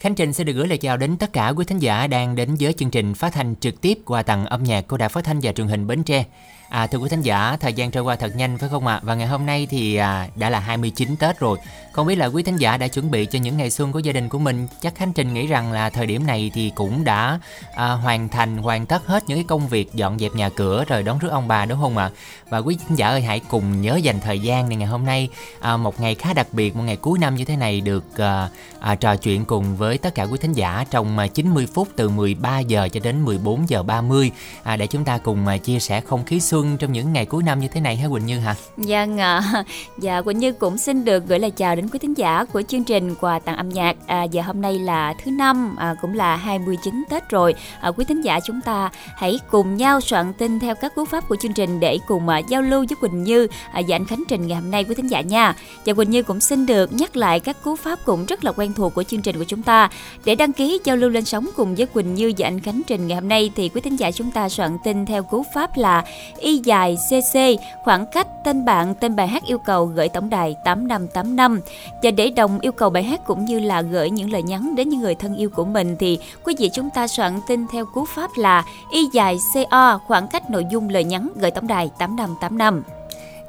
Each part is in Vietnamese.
Khánh Trình sẽ được gửi lời chào đến tất cả quý thính giả đang đến với chương trình phát thanh trực tiếp qua tầng âm nhạc của Đài Phát thanh và Truyền hình Bến Tre. À, thưa quý thính giả, thời gian trôi qua thật nhanh phải không ạ? À? Và ngày hôm nay thì à, đã là 29 Tết rồi. Không biết là quý thính giả đã chuẩn bị cho những ngày xuân của gia đình của mình. Chắc Khánh Trình nghĩ rằng là thời điểm này thì cũng đã à, hoàn thành, hoàn tất hết những cái công việc dọn dẹp nhà cửa rồi đón rước ông bà đúng không ạ? À? Và quý thính giả ơi hãy cùng nhớ dành thời gian này ngày hôm nay à, một ngày khá đặc biệt, một ngày cuối năm như thế này được à, à, trò chuyện cùng với tất cả quý thính giả trong à, 90 phút từ 13 giờ cho đến 14 giờ 30 à, để chúng ta cùng à, chia sẻ không khí xuân trong những ngày cuối năm như thế này hả Quỳnh Như hả? Vâng ạ. À. Dạ Quỳnh Như cũng xin được gửi lời chào đến quý thính giả của chương trình quà tặng âm nhạc. À, giờ hôm nay là thứ năm à, cũng là 29 Tết rồi. À, quý thính giả chúng ta hãy cùng nhau soạn tin theo các cú pháp của chương trình để cùng à, giao lưu với Quỳnh Như à, và anh Khánh Trình ngày hôm nay quý thính giả nha. Và Quỳnh Như cũng xin được nhắc lại các cú pháp cũng rất là quen thuộc của chương trình của chúng ta. Để đăng ký giao lưu lên sóng cùng với Quỳnh Như và anh Khánh Trình ngày hôm nay thì quý thính giả chúng ta soạn tin theo cú pháp là y dài CC, khoảng cách tên bạn, tên bài hát yêu cầu gửi tổng đài 8585. Và để đồng yêu cầu bài hát cũng như là gửi những lời nhắn đến những người thân yêu của mình thì quý vị chúng ta soạn tin theo cú pháp là y dài CO, khoảng cách nội dung lời nhắn gửi tổng đài 8585.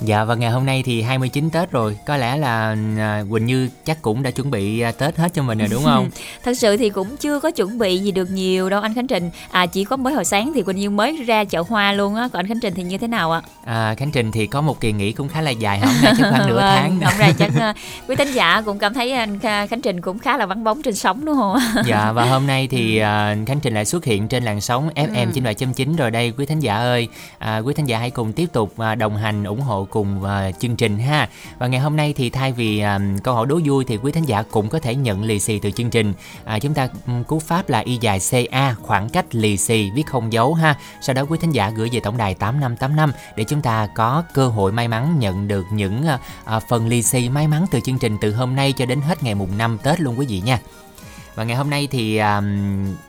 Dạ và ngày hôm nay thì 29 Tết rồi, có lẽ là à, Quỳnh Như chắc cũng đã chuẩn bị à, Tết hết cho mình rồi đúng không? Thật sự thì cũng chưa có chuẩn bị gì được nhiều đâu anh Khánh Trình. À chỉ có mới hồi sáng thì Quỳnh Như mới ra chợ hoa luôn á, còn anh Khánh Trình thì như thế nào ạ? À Khánh Trình thì có một kỳ nghỉ cũng khá là dài, hôm nay chắc khoảng nửa vâng, tháng. Hôm nay chắc uh, quý thính giả cũng cảm thấy anh Khánh Trình cũng khá là vắng bóng trên sóng đúng không? dạ và hôm nay thì uh, Khánh Trình lại xuất hiện trên làn sóng FM ừ. 97.9 rồi đây quý thính giả ơi. À, quý thính giả hãy cùng tiếp tục đồng hành ủng hộ cùng uh, chương trình ha. Và ngày hôm nay thì thay vì uh, câu hỏi đố vui thì quý thính giả cũng có thể nhận lì xì từ chương trình. À, chúng ta um, cú pháp là y dài ca khoảng cách lì xì viết không dấu ha. Sau đó quý thính giả gửi về tổng đài 8585 để chúng ta có cơ hội may mắn nhận được những uh, uh, phần lì xì may mắn từ chương trình từ hôm nay cho đến hết ngày mùng 5 Tết luôn quý vị nha và ngày hôm nay thì um,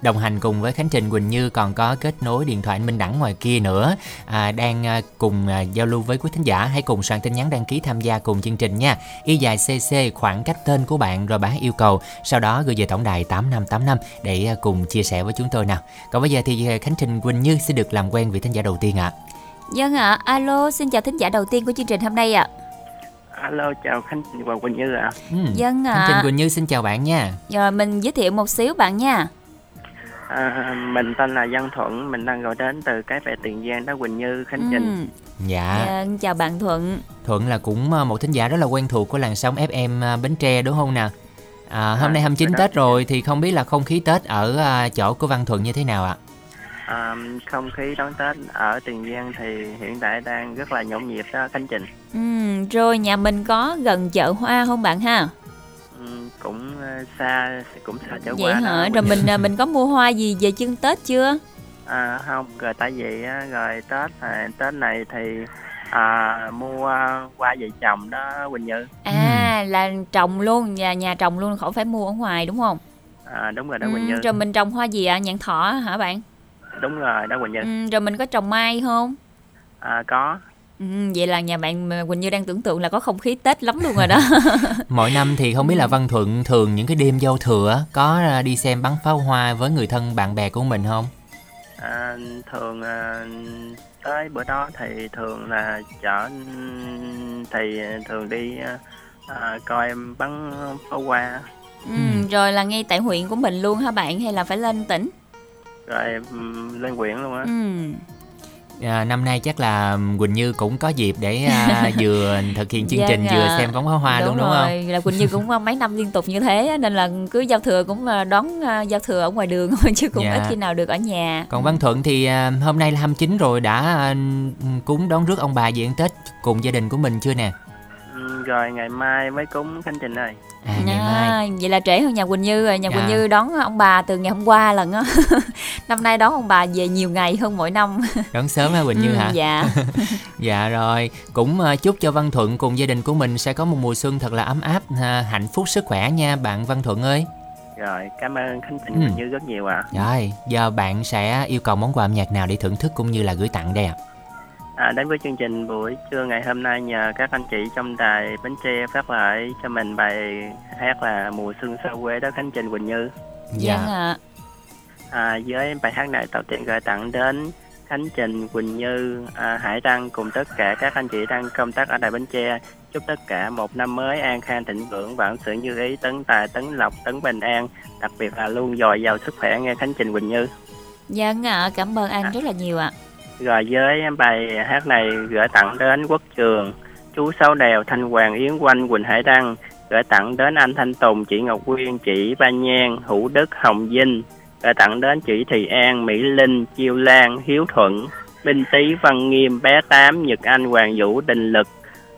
đồng hành cùng với Khánh Trình Quỳnh Như còn có kết nối điện thoại Minh Đẳng ngoài kia nữa à, đang uh, cùng uh, giao lưu với quý thính giả hãy cùng soạn tin nhắn đăng ký tham gia cùng chương trình nha y dài cc khoảng cách tên của bạn rồi bá yêu cầu sau đó gửi về tổng đài 8585 để uh, cùng chia sẻ với chúng tôi nào còn bây giờ thì Khánh Trình Quỳnh Như sẽ được làm quen vị thính giả đầu tiên ạ à. Vâng ạ, à. alo, xin chào thính giả đầu tiên của chương trình hôm nay ạ. À. Alo chào Khánh Trình và Quỳnh Như ạ. À. Ừ. Vâng ạ. À. Khánh Trình Quỳnh Như xin chào bạn nha. Rồi mình giới thiệu một xíu bạn nha. À, mình tên là Văn Thuận, mình đang gọi đến từ cái về Tiền Giang đó Quỳnh Như, Khánh ừ. Trình. Dạ. dạ. Chào bạn Thuận. Thuận là cũng ờ, một thính giả rất là quen thuộc của làn sóng FM ờ, Bến Tre đúng không nào? À, hôm à, nay 29 Tết rồi thì không biết là không khí Tết ở ờ, chỗ của Văn Thuận như thế nào ạ? À, không khí đón Tết ở Tiền Giang thì hiện tại đang rất là nhộn nhịp đó Khánh Trình. Ừ, rồi nhà mình có gần chợ hoa không bạn ha? Ừ, cũng ờ, xa cũng xa chợ Vậy hoa hả? Đó. Rồi mình ờ, mình có mua hoa gì về chân Tết chưa? À không, rồi tại vì rồi Tết này Tết này thì à, mua hoa về trồng đó Quỳnh Như. À ừ. là trồng luôn, nhà nhà trồng luôn khỏi phải mua ở ngoài đúng không? À đúng rồi đó ừ, Quỳnh Như. Rồi mình trồng hoa gì ạ? À? Nhãn thọ hả bạn? Đúng rồi đó quỳnh như ừ, rồi mình có trồng mai không à có Ừ, vậy là nhà bạn Quỳnh Như đang tưởng tượng là có không khí Tết lắm luôn rồi đó. Mỗi năm thì không biết là Văn Thuận thường những cái đêm giao thừa có đi xem bắn pháo hoa với người thân bạn bè của mình không? À, thường à, tới bữa đó thì thường là chở thì thường đi à, coi em bắn pháo hoa. Ừ, rồi là ngay tại huyện của mình luôn hả bạn hay là phải lên tỉnh? Rồi lên quyện luôn á ừ. À, năm nay chắc là Quỳnh Như cũng có dịp để à, vừa thực hiện chương trình à. vừa xem bóng pháo hoa đúng luôn đúng rồi. không? Là Quỳnh Như cũng mấy năm liên tục như thế nên là cứ giao thừa cũng à, đón à, giao thừa ở ngoài đường thôi chứ cũng dạ. ít khi nào được ở nhà. Còn Văn Thuận thì à, hôm nay là 29 rồi đã cúng đón rước ông bà về ăn Tết cùng gia đình của mình chưa nè? Rồi ngày mai mới cúng khánh trình này À, ngày à, mai. vậy là trễ hơn nhà Quỳnh Như rồi nhà à. Quỳnh Như đón ông bà từ ngày hôm qua lần á năm nay đón ông bà về nhiều ngày hơn mỗi năm đón sớm hả Quỳnh Như ừ, hả dạ dạ rồi cũng ờ, chúc cho Văn Thuận cùng gia đình của mình sẽ có một mùa xuân thật là ấm áp hạnh phúc sức khỏe nha bạn Văn Thuận ơi rồi cảm ơn khánh trình ừ. Như rất nhiều ạ à. rồi giờ bạn sẽ yêu cầu món quà âm nhạc nào để thưởng thức cũng như là gửi tặng đây ạ à? À, đến với chương trình buổi trưa ngày hôm nay nhờ các anh chị trong đài Bến Tre phát lại cho mình bài hát là Mùa Xuân Xa Quê đó Khánh Trình Quỳnh Như. Dạ. Vâng ạ. À, với bài hát này đầu tiên gửi tặng đến Khánh Trình, Quỳnh Như, à, Hải Đăng cùng tất cả các anh chị đang công tác ở Đài Bến Tre. Chúc tất cả một năm mới an khang thịnh vượng, vạn sự như ý, tấn tài, tấn lộc, tấn bình an. Đặc biệt là luôn dồi dào sức khỏe nghe Khánh Trình, Quỳnh Như. Vâng ạ, cảm ơn anh à. rất là nhiều ạ. Rồi với bài hát này gửi tặng đến Quốc Trường, chú Sáu Đèo, Thanh Hoàng, Yến Quanh, Quỳnh Hải Đăng. Gửi tặng đến anh Thanh Tùng, chị Ngọc Quyên, chị Ba Nhan, Hữu Đức, Hồng Vinh, gửi tặng đến chị Thị An, Mỹ Linh, Chiêu Lan, Hiếu Thuận, Minh Tý, Văn Nghiêm, Bé Tám, Nhật Anh, Hoàng Vũ, Đình Lực,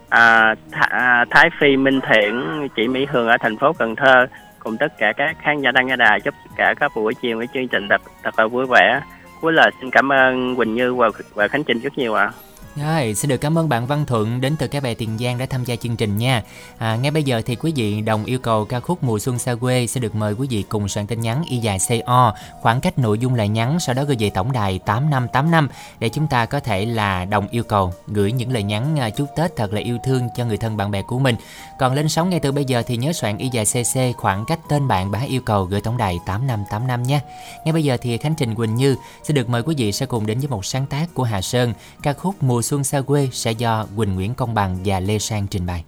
à, Th- à, Thái Phi, Minh Thiện, chị Mỹ Hường ở thành phố Cần Thơ cùng tất cả các khán giả đang nghe đài chúc cả các buổi chiều với chương trình thật, thật là vui vẻ. Cuối lời xin cảm ơn Quỳnh Như và, và Khánh Trinh rất nhiều ạ. À. Rồi, xin được cảm ơn bạn Văn Thuận đến từ cái bè Tiền Giang đã tham gia chương trình nha. À, ngay bây giờ thì quý vị đồng yêu cầu ca khúc Mùa Xuân xa quê sẽ được mời quý vị cùng soạn tin nhắn y dài CO, khoảng cách nội dung là nhắn, sau đó gửi về tổng đài 8585 để chúng ta có thể là đồng yêu cầu gửi những lời nhắn à, chúc Tết thật là yêu thương cho người thân bạn bè của mình. Còn lên sóng ngay từ bây giờ thì nhớ soạn y dài CC khoảng cách tên bạn bá yêu cầu gửi tổng đài 8585 nha. Ngay bây giờ thì Khánh Trình Quỳnh Như sẽ được mời quý vị sẽ cùng đến với một sáng tác của Hà Sơn, ca khúc Mùa Xuân xa quê sẽ do Quỳnh Nguyễn Công Bằng và Lê Sang trình bày.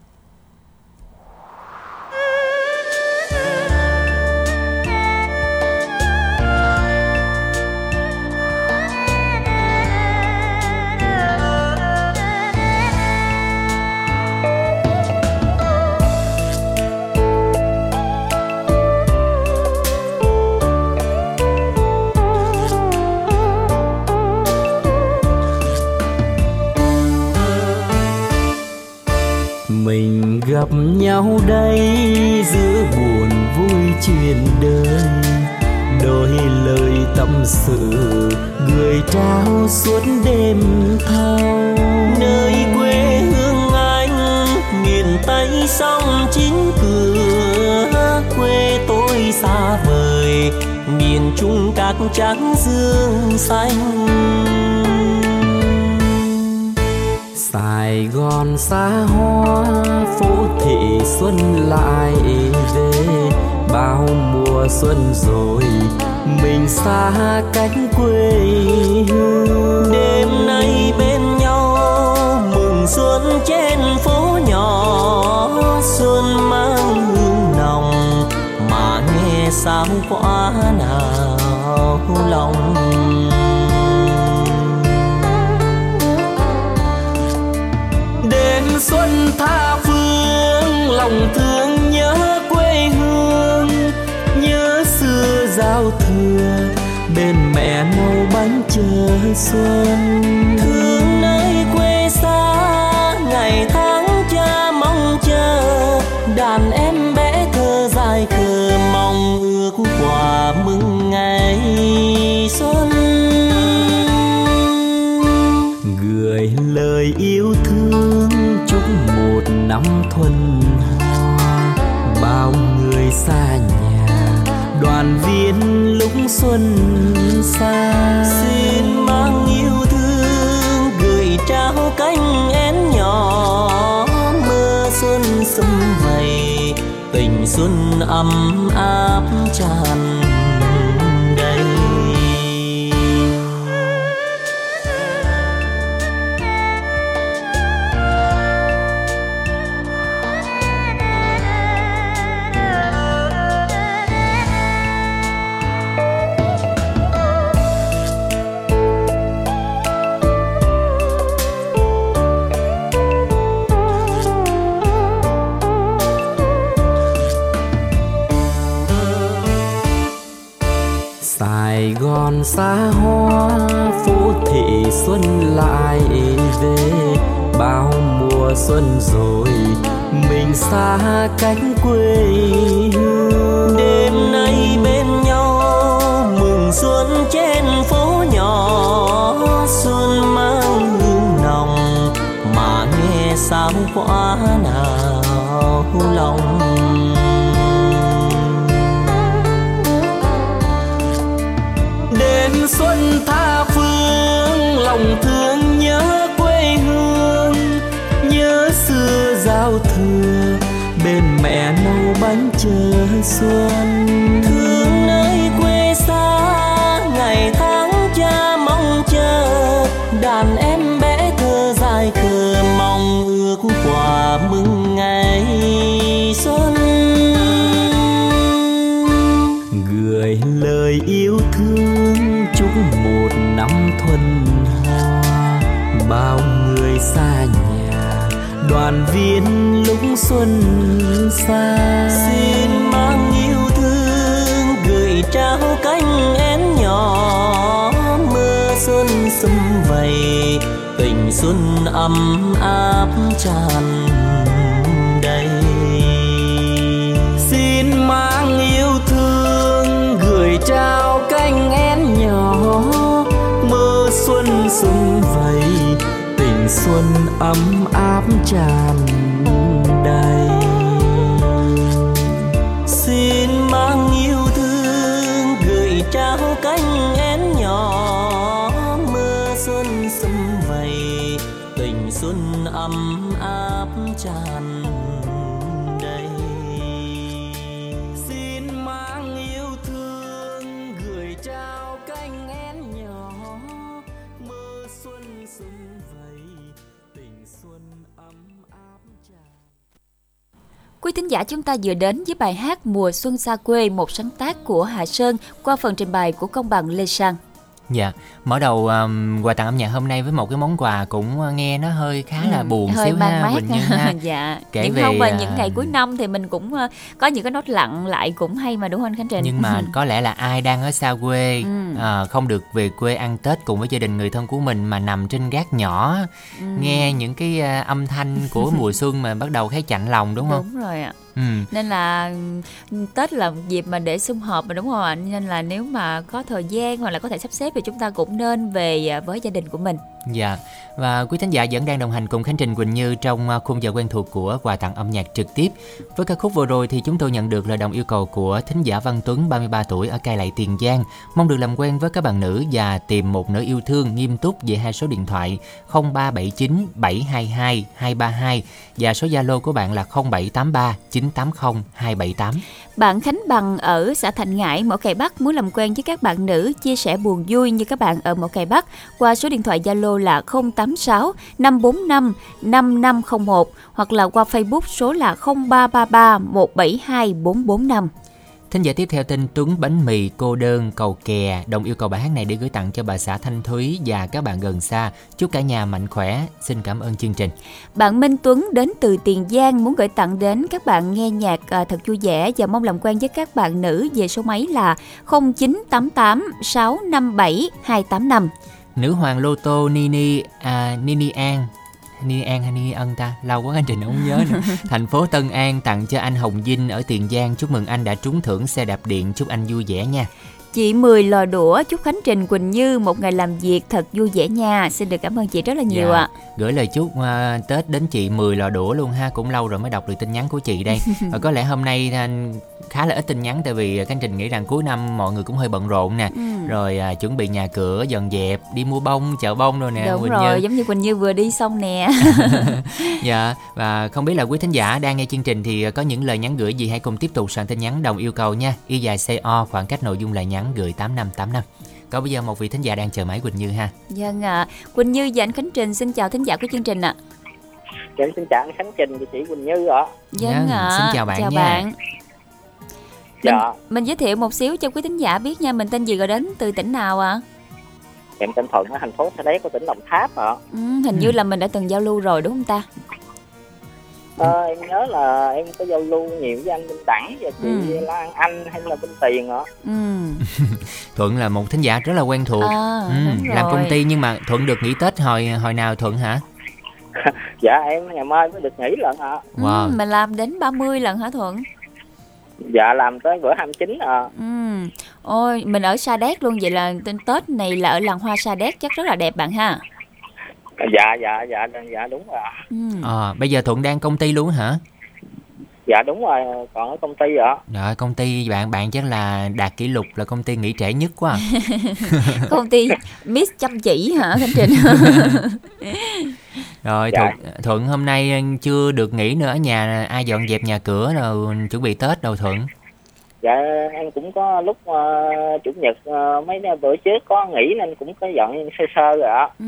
Gặp nhau đây giữa buồn vui chuyện đời. Đôi lời tâm sự người trao suốt đêm thâu nơi quê hương anh, miền tây sông chính cửa. Quê tôi xa vời, miền trung các trắng dương xanh. Sài Gòn xa hoa, phố thị xuân lại về. Bao mùa xuân rồi, mình xa cánh quê hương. Đêm nay bên nhau, mừng xuân trên phố nhỏ. Xuân mang hương nồng, mà nghe sao quá nào lòng. Lòng thương nhớ quê hương, nhớ xưa giao thừa, bên mẹ nấu bánh chờ xuân. Thương nơi quê xa, ngày tháng cha mong chờ, đàn em bé thơ dài khờ mong ước quà mừng ngày xuân. Gửi lời yêu thương chúc một năm thuần đoàn viên lúc xuân xa. Xin mang yêu thương, gửi trao cánh én nhỏ. Mưa xuân xum vầy, tình xuân ấm áp tràn thỏa nào lòng. Đến xuân tha phương, lòng thương nhớ quê hương, nhớ xưa giao thừa, bên mẹ nấu bánh chờ xuân. Xuân xa. Xin mang yêu thương, gửi trao cánh én nhỏ. Mưa xuân xum vầy, tình xuân ấm áp tràn đầy. Xin mang yêu thương, gửi trao cánh én nhỏ. Mưa xuân xum vầy, tình xuân ấm áp tràn giả chúng ta vừa đến với bài hát Mùa Xuân xa quê, một sáng tác của Hà Sơn qua phần trình bày của công bằng Lê Sang. Dạ, mở đầu um, quà tặng âm nhạc hôm nay với một cái món quà cũng uh, nghe nó hơi khá là Ừ, buồn hơi xíu ha, mát Quỳnh Như ha. dạ. Kể những về, không à, những ngày cuối năm thì mình cũng ờ, có những cái nốt lặng lại cũng hay mà đúng không Khánh Trình? Nhưng mà có lẽ là ai đang ở xa quê, Ừ. à, không được về quê ăn Tết cùng với gia đình người thân của mình mà nằm trên gác nhỏ, Ừ. nghe những cái à, âm thanh của mùa xuân mà bắt đầu thấy chạnh lòng đúng không? Đúng rồi ạ. Ừ. Nên là ừ, Tết là một dịp mà để sum họp mà, đúng không ạ? Nên là nếu mà có thời gian hoặc là có thể sắp xếp thì chúng ta cũng nên về à, với gia đình của mình. Dạ, và quý thính giả vẫn đang đồng hành cùng Khánh Trình Quỳnh Như trong à, khung giờ quen thuộc của quà tặng âm nhạc trực tiếp. Với ca khúc vừa rồi thì chúng tôi nhận được lời đồng yêu cầu của thính giả Văn Tuấn 33 tuổi ở Cai Lậy Tiền Giang, mong được làm quen với các bạn nữ và tìm một nửa yêu thương nghiêm túc về hai số điện thoại 0379 722 232 và số Zalo của bạn là 0783 980 278. Bạn Khánh Bằng ở xã Thành Ngãi, Mỏ Cày Bắc muốn làm quen với các bạn nữ chia sẻ buồn vui như các bạn ở Mỏ Cày Bắc qua số điện thoại Zalo là 086 545 5501 hoặc là qua Facebook số là 0333 172 445. Thính giả tiếp theo tên Tuấn Bánh Mì Cô Đơn Cầu Kè Đồng yêu cầu bài hát này để gửi tặng cho bà xã Thanh Thúy và các bạn gần xa. Chúc cả nhà mạnh khỏe. Xin cảm ơn chương trình. Bạn Minh Tuấn đến từ Tiền Giang muốn gửi tặng đến các bạn nghe nhạc à, thật vui vẻ và mong làm quen với các bạn nữ về số máy là 0988 657 285. Nữ hoàng Lô Tô Nini à, Nini An Nini An hay Nini Ân ta? Lâu quá anh Trình không nhớ nữa. Thành phố Tân An tặng cho anh Hồng Vinh ở Tiền Giang. Chúc mừng anh đã trúng thưởng xe đạp điện. Chúc anh vui vẻ nha Chị Mười lò đũa chúc Khánh Trình Quỳnh Như một ngày làm việc thật vui vẻ nha. Xin được cảm ơn chị rất là nhiều Dạ. ạ. Gửi lời chúc à, Tết đến chị 10 lò đũa luôn ha Cũng lâu rồi mới đọc được tin nhắn của chị đây Và có lẽ hôm nay anh khá là ít tin nhắn Tại vì Khánh Trình nghĩ rằng cuối năm mọi người cũng hơi bận rộn nè Ừ. Rồi à, chuẩn bị nhà cửa, dọn dẹp, đi mua bông, chợ bông rồi nè Đúng Quỳnh rồi, Như. giống như Quỳnh Như vừa đi xong nè. Dạ, và không biết là quý thính giả đang nghe chương trình thì có những lời nhắn gửi gì hãy cùng tiếp tục soạn tin nhắn đồng yêu cầu nha. Y dài CO khoảng cách nội dung lời nhắn gửi 8585. Có bây giờ một vị thính giả đang chờ máy Quỳnh Như ha. Vâng ạ. Quỳnh Như và anh Khánh Trình xin chào thính giả của chương trình ạ. Dạ, xin chào anh Khánh Trình và chị Quỳnh Như ạ. Vâng Vâng, ạ. xin chào bạn chào nha. bạn. Dạ, Mình giới thiệu một xíu cho quý thính giả biết nha, mình tên gì rồi đến từ tỉnh nào ạ? em tên Thuận ở thành phố Sa Đéc của tỉnh Đồng Tháp ạ. Ừ, hình như là mình đã từng giao lưu rồi đúng không ta? Ờ, em nhớ là em có giao lưu nhiều với anh Minh Đẳng và chị Ừ. Lan Anh hay là Minh Tiền ạ. Ừ. Thuận là một thính giả rất là quen thuộc. À, Ừ, làm rồi. công ty nhưng mà Thuận được nghỉ Tết hồi hồi nào Thuận hả? Dạ em ngày mai mới được nghỉ lận ạ. Wow. Ừ, mình làm đến 30 lần hả Thuận? Dạ làm tới bữa 29 ạ. Ừ. Ôi, mình ở Sa Đéc luôn vậy là tên Tết này là ở làng hoa Sa Đéc chắc rất là đẹp bạn ha. Dạ dạ dạ dạ đúng rồi. Ừ. Ờ, bây giờ Thuận đang công ty luôn hả? dạ đúng rồi còn ở công ty ạ rồi công ty bạn bạn chắc là đạt kỷ lục là công ty nghỉ trễ nhất quá công ty miss chăm chỉ hả khánh trình rồi dạ. thuận thuận hôm nay chưa được nghỉ nữa ở nhà ai dọn dẹp nhà cửa rồi chuẩn bị tết đâu thuận dạ em cũng có lúc uh, chủ nhật uh, mấy bữa trước có nghỉ nên cũng có dọn sơ sơ rồi ạ ừ.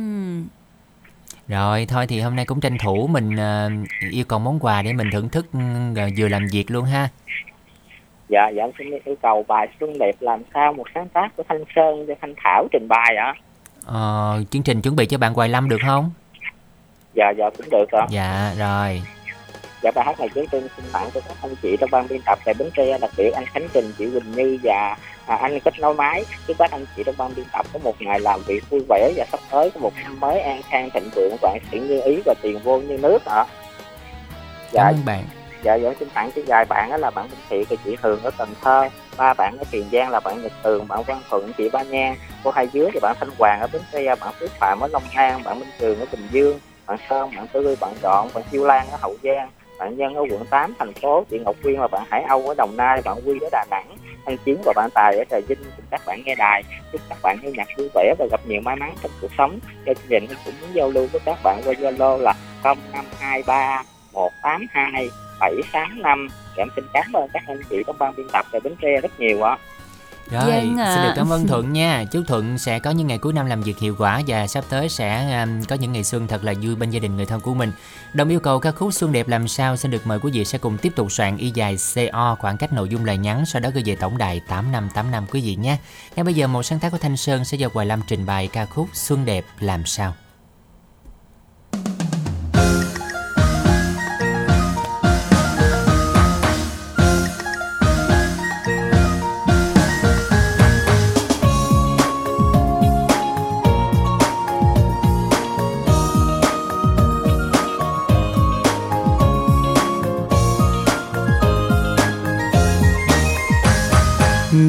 Rồi thôi thì hôm nay cũng tranh thủ mình uh, yêu cầu món quà để mình thưởng thức uh, vừa làm việc luôn ha. Dạ dạ em xin yêu cầu bài xuân đẹp làm sao một sáng tác của thanh sơn cho thanh thảo trình bày ạ. Ờ, chương trình chuẩn bị cho bạn hoài lâm được không? Dạ dạ cũng được ạ. Dạ rồi. Dạ bài hát này chúng tôi xin tặng cho các anh chị trong ban biên tập tại bến tre đặc biệt anh khánh trình chị quỳnh như và à, anh kết nối máy chúc các anh chị trong ban biên tập có một ngày làm việc vui vẻ và sắp tới có một năm mới an khang thịnh vượng vạn sự như ý và tiền vô như nước ạ. Dạ. Cảm ơn bạn. Dạ dạ xin tặng cho vài bạn đó là bạn Minh Thị và chị Hường ở Cần Thơ ba bạn ở Tiền Giang là bạn Nhật Tường bạn Văn Thuận chị Ba Nhan cô Hai Dứa và bạn Thanh Hoàng ở Bến Tre bạn Phước Phạm ở Long An bạn Minh Trường ở Bình Dương bạn Sơn bạn Tư bạn Trọn bạn Chiêu Lan ở Hậu Giang bạn Nhân ở quận 8 thành phố chị Ngọc Quyên và bạn Hải Âu ở Đồng Nai bạn Quy ở Đà Nẵng anh Chiến và bạn Tài ở Trà Vinh cùng các bạn nghe đài, chúc các bạn nghe nhạc vui vẻ và gặp nhiều may mắn trong cuộc sống. Cho chương trình cũng muốn giao lưu với các bạn qua Zalo là 0523 182 785 em xin cảm ơn các anh chị trong ban biên tập tại Bến Tre rất nhiều ạ rồi, à. xin được cảm ơn Thuận nha. Chúc Thuận sẽ có những ngày cuối năm làm việc hiệu quả và sắp tới sẽ um, có những ngày xuân thật là vui bên gia đình người thân của mình. Đồng yêu cầu ca khúc Xuân đẹp làm sao xin được mời quý vị sẽ cùng tiếp tục soạn y dài CO khoảng cách nội dung lời nhắn sau đó gửi về tổng đài 8585 quý vị nhé. Ngay bây giờ một sáng tác của Thanh Sơn sẽ do Hoài Lâm trình bày ca khúc Xuân đẹp làm sao.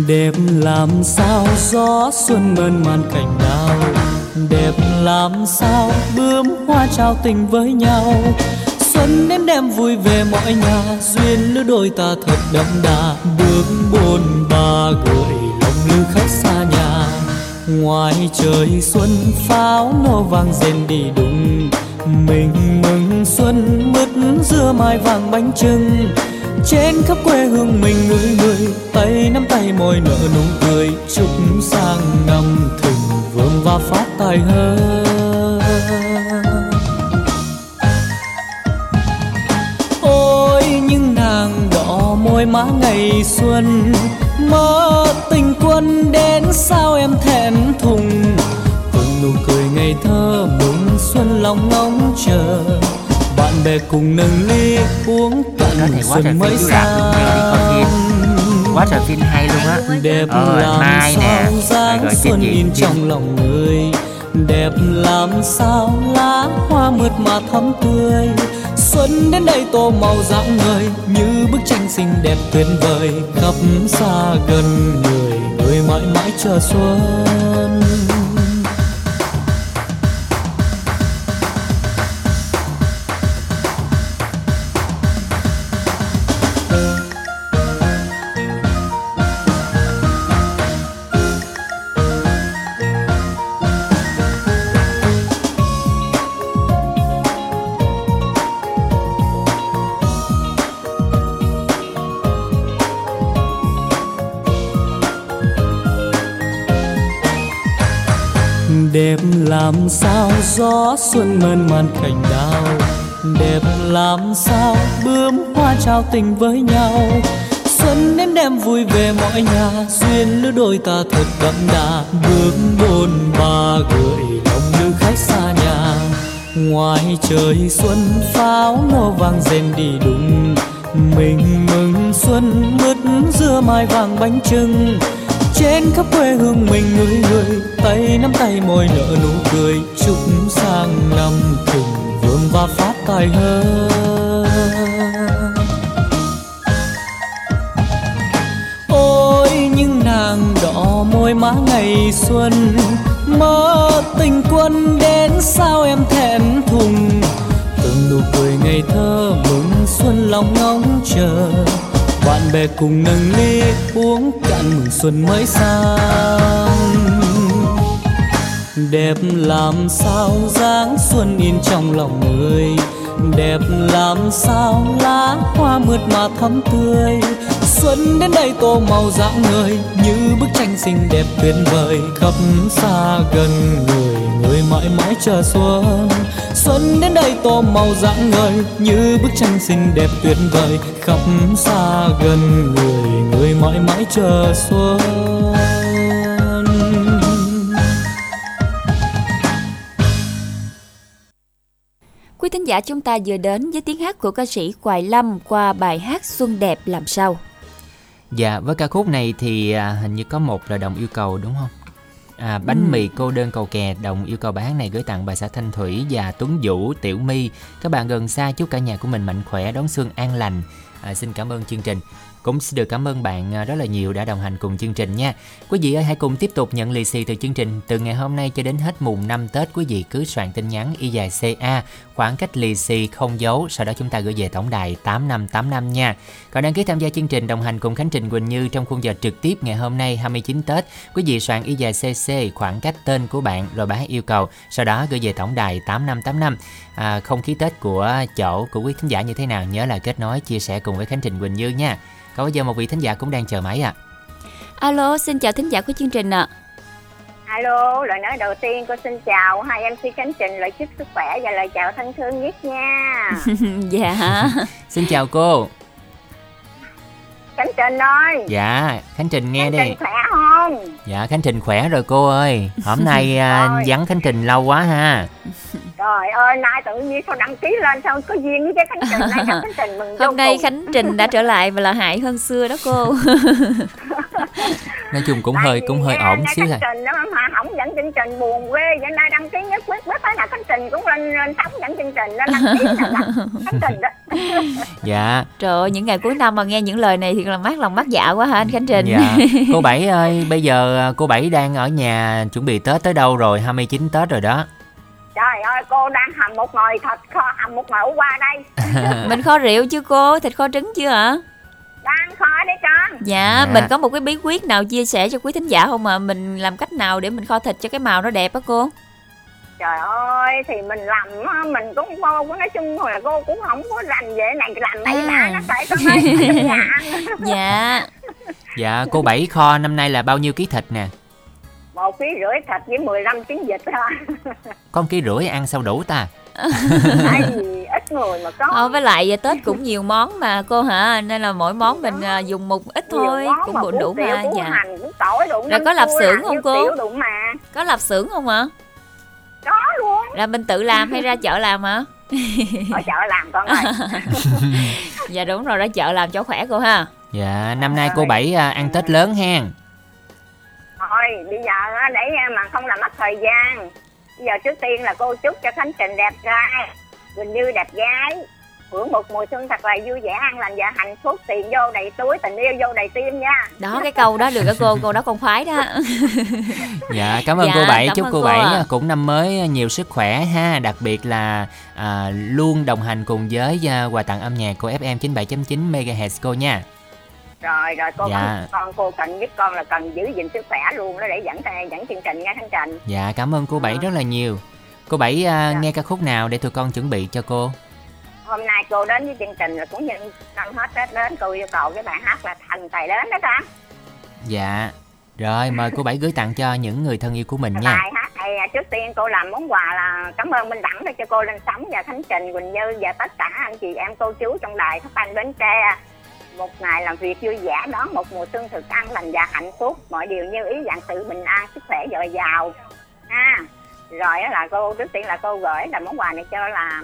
Đẹp làm sao gió xuân mơn man cành đào đẹp làm sao bướm hoa trao tình với nhau? Xuân đến đem vui về mọi nhà, duyên lứa đôi ta thật đậm đà. Bước buồn ba gửi lòng lưu khách xa nhà. Ngoài trời xuân, pháo nổ vang rền đi đùng. Mình mừng xuân mứt dưa mai vàng bánh trưng. Trên khắp quê hương mình người người, tay nắm tay môi nở nụ cười chúc sang năm thịnh vượng và phát tài hơn. Ôi những nàng đỏ môi má ngày xuân mơ tình quân đến sao em thẹn thùng. Từng nụ cười ngày thơ mừng xuân lòng ngóng chờ bạn bè cùng nâng ly uống cạn xuân mới sang quá trời phim hay luôn á. Đẹp ờ, làm mai nè. dáng xuân in trong lòng người. Đẹp làm sao lá hoa mượt mà thắm tươi. Xuân đến đây tô màu dạng người như bức tranh xinh đẹp tuyệt vời. Khắp xa gần người người mãi mãi chờ xuân làm sao gió xuân mơn man cành đào, đẹp làm sao bướm hoa trao tình với nhau. Xuân đến đem vui về mọi nhà, duyên lứa đôi ta thật đậm đà. Bước bồn ba gửi lòng nữ khách xa nhà. Ngoài trời xuân, pháo nổ vang rền đi đùng. Mình mừng xuân mứt dưa mai vàng bánh trưng trên khắp quê hương mình người người, tay nắm tay môi nở nụ cười, chúc sang năm thịnh vượng và phát tài hơn. Ôi, những nàng đỏ môi má ngày xuân, mơ tình quân đến sao em thẹn thùng. Từng nụ cười ngày thơ mừng xuân xuân lòng ngóng chờ bạn bè cùng nâng ly, uống cạn mừng xuân mới sang. Đẹp làm sao dáng xuân in trong lòng người? Đẹp làm sao lá hoa mượt mà thắm tươi? Xuân đến đây tô màu dạng người, như bức tranh xinh đẹp tuyệt vời. Khắp xa gần người người mãi mãi chờ xuân xuân đến đây tô màu dạng người như bức tranh xinh đẹp tuyệt vời khắp xa gần người người mãi mãi chờ xuân Quý thính giả chúng ta vừa đến với tiếng hát của ca sĩ Hoài Lâm qua bài hát Xuân đẹp làm sao. Dạ, với ca khúc này thì à, hình như có một là đồng yêu cầu đúng không? À, bánh ừ. mì cô đơn cầu kè đồng yêu cầu bài hát này gửi tặng bà xã Thanh Thủy và Tuấn Vũ, Tiểu My. Các bạn gần xa chúc cả nhà của mình mạnh khỏe, đón xuân an lành. À, xin cảm ơn chương trình. Cũng xin được cảm ơn bạn à, rất là nhiều đã đồng hành cùng chương trình nha. Quý vị ơi hãy cùng tiếp tục nhận lì xì từ chương trình từ ngày hôm nay cho đến hết mùng 5 Tết quý vị cứ soạn tin nhắn y dài CA khoảng cách lì xì không dấu sau đó chúng ta gửi về tổng đài 8585 nha. Còn đăng ký tham gia chương trình đồng hành cùng Khánh Trình Quỳnh Như trong khung giờ trực tiếp ngày hôm nay 29 Tết, quý vị soạn y dài CC khoảng cách tên của bạn rồi bác yêu cầu, sau đó gửi về tổng đài 8585. À, không khí Tết của chỗ của quý thính giả như thế nào nhớ là kết nối chia sẻ cùng với Khánh Trình Quỳnh Như nha. Còn bây giờ một vị thính giả cũng đang chờ máy ạ. À. Alo, xin chào thính giả của chương trình ạ. À. Alo, lời nói đầu tiên cô xin chào hai em MC Khánh Trình lời chúc sức khỏe và lời chào thân thương nhất nha. dạ. xin chào cô. Khánh Trình ơi. Dạ, Khánh Trình nghe Khánh đi. Trình khỏe không? Dạ, Khánh Trình khỏe rồi cô ơi. Hôm nay à, vắng Khánh Trình lâu quá ha. Trời ơi, nay tự nhiên sao đăng ký lên sao có duyên với cái Khánh Trình này Khánh Trình mừng Hôm nay cùng. Khánh Trình đã trở lại và là hại hơn xưa đó cô. nói chung cũng hơi cũng hơi ổn xíu thôi. Khánh Trình đó mà không dẫn chương trình buồn quê, vậy nay đăng ký nhất quyết quyết phải là Khánh Trình cũng lên lên sóng dẫn chương trình lên đăng ký là Khánh Trình đó. dạ. Trời ơi, những ngày cuối năm mà nghe những lời này thì là mát lòng mát dạ quá hả anh Khánh Trình. Dạ. Cô Bảy ơi, bây giờ cô Bảy đang ở nhà chuẩn bị Tết tới đâu rồi? 29 Tết rồi đó. Trời ơi cô đang hầm một nồi thịt kho hầm một nồi qua đây Mình kho rượu chứ cô Thịt kho trứng chưa hả Đang kho đấy con dạ, dạ mình có một cái bí quyết nào chia sẻ cho quý thính giả không mà Mình làm cách nào để mình kho thịt cho cái màu nó đẹp á cô Trời ơi thì mình làm mình cũng vô nói chung là cô cũng không có rành về này làm này à. nó phải có Dạ. Dạ cô Bảy kho năm nay là bao nhiêu ký thịt nè? Một ký rưỡi thịt với 15 trứng vịt thôi. Con ký rưỡi ăn sao đủ ta? Tại ít người mà có. Ờ, với lại Tết cũng nhiều món mà cô hả? Nên là mỗi món mình à, dùng một ít thôi cũng đủ đủ mà dạ. hành, tỏi, rồi có lạp xưởng không cô? có lạp xưởng không ạ? có luôn. Là mình tự làm hay ra chợ làm hả? Ở chợ làm con ơi. Dạ đúng rồi ra chợ làm cho khỏe cô ha. Dạ năm nay cô bảy à, ăn tết lớn hen. Thôi bây giờ để mà không làm mất thời gian. Bây giờ trước tiên là cô chúc cho khánh trình đẹp trai quỳnh như đẹp gái hưởng một mùa xuân thật là vui vẻ an lành và hạnh phúc. Tiền vô đầy túi tình yêu vô đầy tim nha. Đó cái câu đó được đó cô cô đó con khoái đó. Dạ cảm ơn dạ, cô bảy. chúc cô, cô bảy à. cũng năm mới nhiều sức khỏe ha. Đặc biệt là à, luôn đồng hành cùng với uh, quà tặng âm nhạc của fm 97.9 MHz cô nha. Rồi rồi cô dạ. con, cô cần giúp con là cần giữ gìn sức khỏe luôn đó để dẫn dẫn chương trình nha thanh trình. Dạ cảm ơn cô bảy à. rất là nhiều. Cô bảy uh, dạ. nghe ca khúc nào để tụi con chuẩn bị cho cô hôm nay cô đến với chương trình là cũng như năm hết tết đến cô yêu cầu cái bài hát là thành tài đến đó con. Dạ. Rồi mời cô bảy gửi tặng cho những người thân yêu của mình nha. Bài hát này à, trước tiên cô làm món quà là cảm ơn minh đẳng để cho cô lên sóng và khánh trình quỳnh như và tất cả anh chị em cô chú trong đài phát thanh bến tre. Một ngày làm việc vui vẻ đón một mùa xuân thực an lành và hạnh phúc. Mọi điều như ý dạng sự bình an sức khỏe dồi dào. Ha. Rồi đó là cô trước tiên là cô gửi là món quà này cho là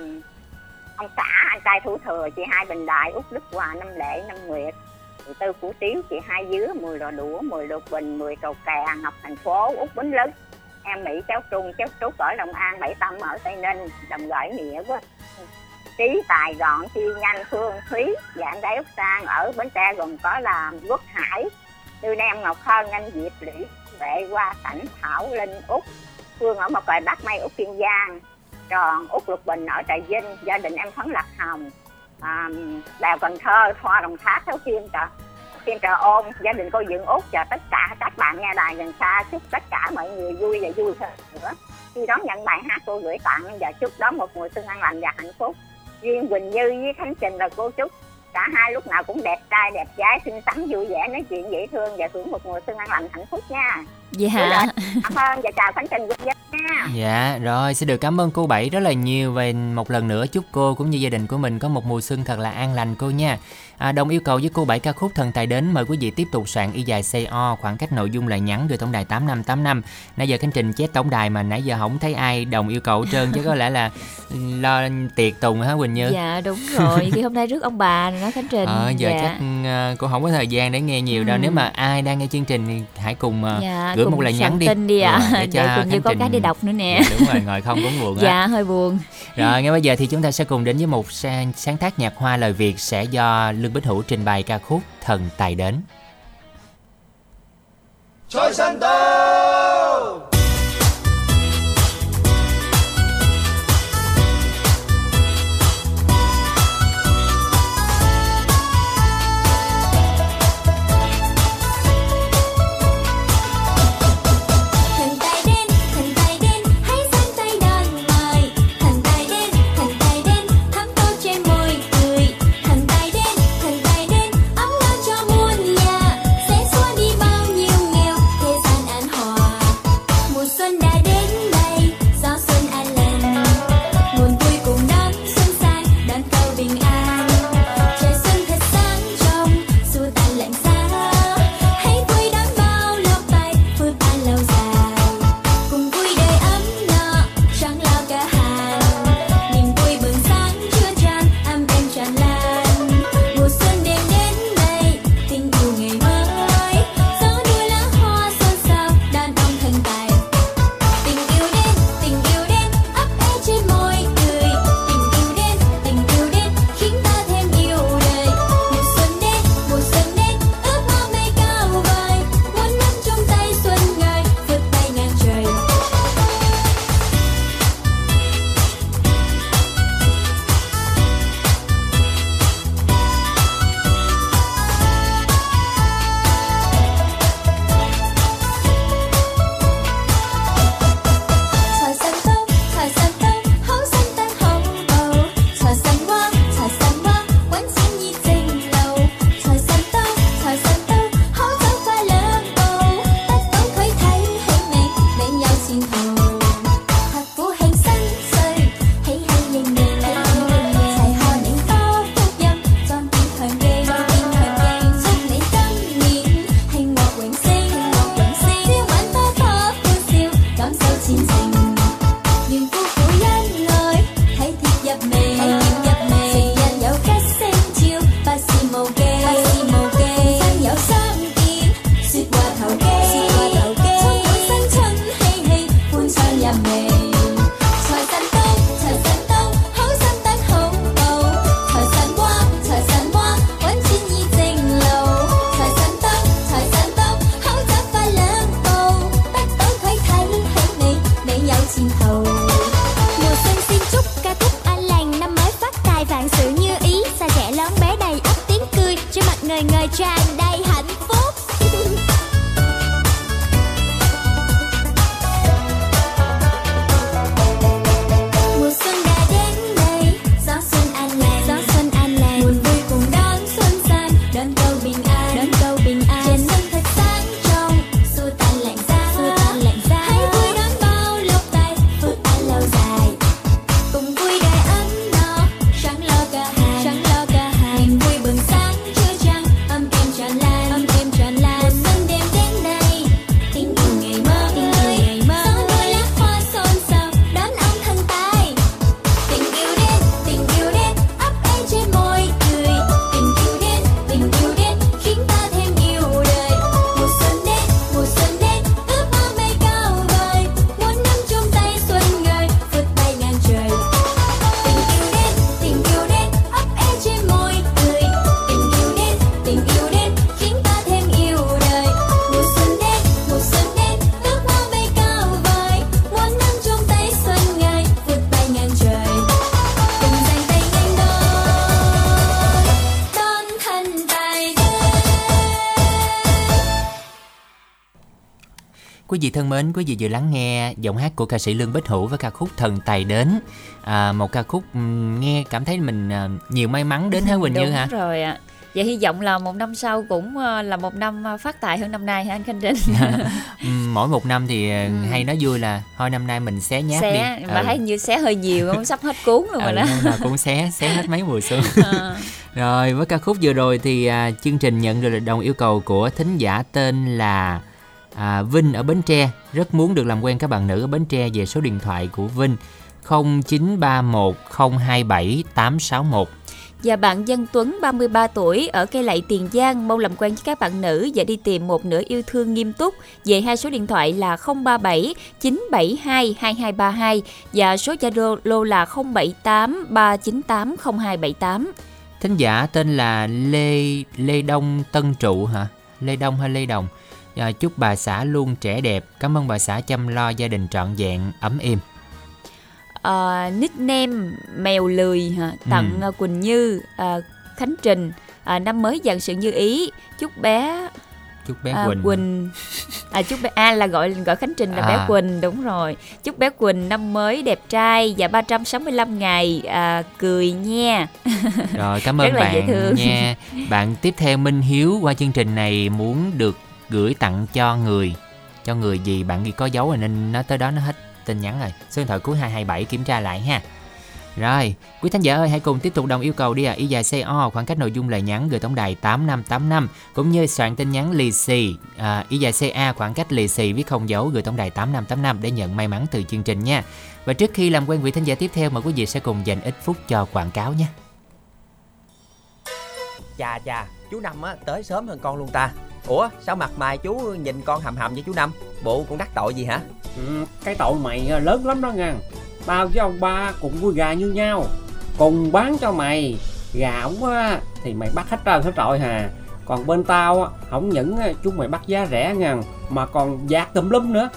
ông xã, anh trai thủ thừa, chị hai bình đại út đức hòa, năm lệ năm nguyệt. Chị tư củ tiếu, chị hai dứa, mười lò đũa, mười lục bình, mười cầu kè ngọc, thành phố út bến lức. Em mỹ, cháu trung, cháu trúc ở long an, bảy tâm ở tây ninh, đồng gửi nghĩa quá. Trí, tài, gọn, chi, nhanh phương thúy, và anh gái út sang ở bến tre gồm có là quốc hải, tư nam, ngọc hơn anh diệp lũy vệ qua cảnh thảo, linh út phương ở một còi bắc mây út kiên giang tròn úc lục bình ở trà vinh gia đình em phấn lạc hồng. À, đào Cần Thơ Thoa Đồng Tháp theo kim trà kim trà ôn gia đình cô dương út và tất cả các bạn nghe đài gần xa chúc tất cả mọi người vui và vui hơn nữa. Khi đón nhận bài hát cô gửi tặng và chúc đón một mùa xuân an lành và hạnh phúc. Duyên Quỳnh Như với Khánh Trình là cô chúc cả hai lúc nào cũng đẹp trai đẹp gái xinh xắn vui vẻ nói chuyện dễ thương và hưởng một mùa xuân an lành hạnh phúc nha. Dạ. Cảm ơn và chào khánh trình quý vị nha. Dạ rồi xin được cảm ơn cô bảy rất là nhiều. Và một lần nữa chúc cô cũng như gia đình của mình có một mùa xuân thật là an lành cô nha À, đồng yêu cầu với cô bảy ca khúc thần tài đến mời quý vị tiếp tục soạn y dài co khoảng cách nội dung lời nhắn gửi tổng đài tám năm tám năm. Nãy giờ khánh trình chết tổng đài mà nãy giờ không thấy ai đồng yêu cầu trơn chứ có lẽ là lo tiệc tùng hả quỳnh như? Dạ đúng rồi. Khi hôm nay rước ông bà rồi đó khánh trình. Ờ giờ dạ. chắc uh, cô không có thời gian để nghe nhiều đâu. Ừ. nếu mà ai đang nghe chương trình thì hãy cùng uh, dạ, gửi một lời nhắn đi. tin đi ạ. À. để cho để cùng như có cái để đọc nữa nè. Dạ, đúng rồi ngồi không cũng buồn dạ hơi buồn. Rồi ngay bây giờ thì chúng ta sẽ cùng đến với một sáng, sáng tác nhạc hoa lời việt sẽ do lương Lương bích hữu trình bày ca khúc Thần Tài Đến. Trời sân thân mến, quý vị vừa lắng nghe giọng hát của ca sĩ Lương Bích Hữu với ca khúc Thần Tài Đến. À, một ca khúc nghe cảm thấy mình à, nhiều may mắn đến hả Quỳnh Như Đúng hả? rồi ạ. Vậy hy vọng là một năm sau cũng ờ, là một năm ờ, phát tài hơn năm nay hả anh Khánh Trinh? Mỗi một năm thì à, hay nói vui là thôi năm nay mình xé nháp xé đi. mà Ừ. thấy như xé hơi nhiều không sắp hết cuốn luôn rồi Ừ, đó. năm nào cũng xé xé hết mấy mùa xuân. Rồi với ca khúc vừa rồi thì à, chương trình nhận được đồng yêu cầu của thính giả tên là à, Vinh ở Bến Tre rất muốn được làm quen các bạn nữ ở Bến Tre về số điện thoại của Vinh 0931 027 861 Và bạn Dân Tuấn 33 tuổi ở cây lậy Tiền Giang mong làm quen với các bạn nữ và đi tìm một nửa yêu thương nghiêm túc về hai số điện thoại là 037 972 2232 và số Zalo lô là 078 398 0278. Thính giả tên là Lê Lê Đông Tân Trụ hả? Lê Đông hay Lê Đồng? À, chúc bà xã luôn trẻ đẹp. Cảm ơn bà xã chăm lo gia đình trọn vẹn ấm êm. Ờ, nickname mèo lười hả? tặng Ừ. Quỳnh Như, ờ, Khánh Trình ờ, năm mới dần sự như ý chúc bé Chúc bé à, Quỳnh. Quỳnh à chúc bé A là gọi gọi Khánh Trình là À. bé Quỳnh đúng rồi chúc bé Quỳnh năm mới đẹp trai và 365 ngày à, cười nha Rồi cảm ơn là dễ bạn thương. nha. Bạn tiếp theo Minh Hiếu qua chương trình này muốn được gửi tặng cho người. Cho người gì bạn ghi có dấu rồi nên nó tới đó nó hết tin nhắn rồi. Số điện thoại cuối 227 kiểm tra lại ha. Rồi, quý thánh giả ơi hãy cùng tiếp tục đồng yêu cầu đi à. Y dài CO khoảng cách nội dung lời nhắn gửi tổng đài 8585 cũng như soạn tin nhắn lì xì à, Y dài CA khoảng cách lì xì viết không dấu gửi tổng đài 8585 để nhận may mắn từ chương trình nha. Và trước khi làm quen vị thánh giả tiếp theo mời quý vị sẽ cùng dành ít phút cho quảng cáo nha. Chà chà, chú Năm á tới sớm hơn con luôn ta. Ủa, sao mặt mày chú nhìn con hầm hầm với chú Năm? Bộ con đắc tội gì hả? Ừ, cái tội mày ờ, lớn lắm đó nha. Tao với ông ba cũng vui gà như nhau. Cùng bán cho mày. Gà ổng ờ, thì mày bắt hết trơn hết trọi hà. Còn bên tao ờ, Không những á, chúng mày bắt giá rẻ ngàn Mà còn dạt tùm lum nữa.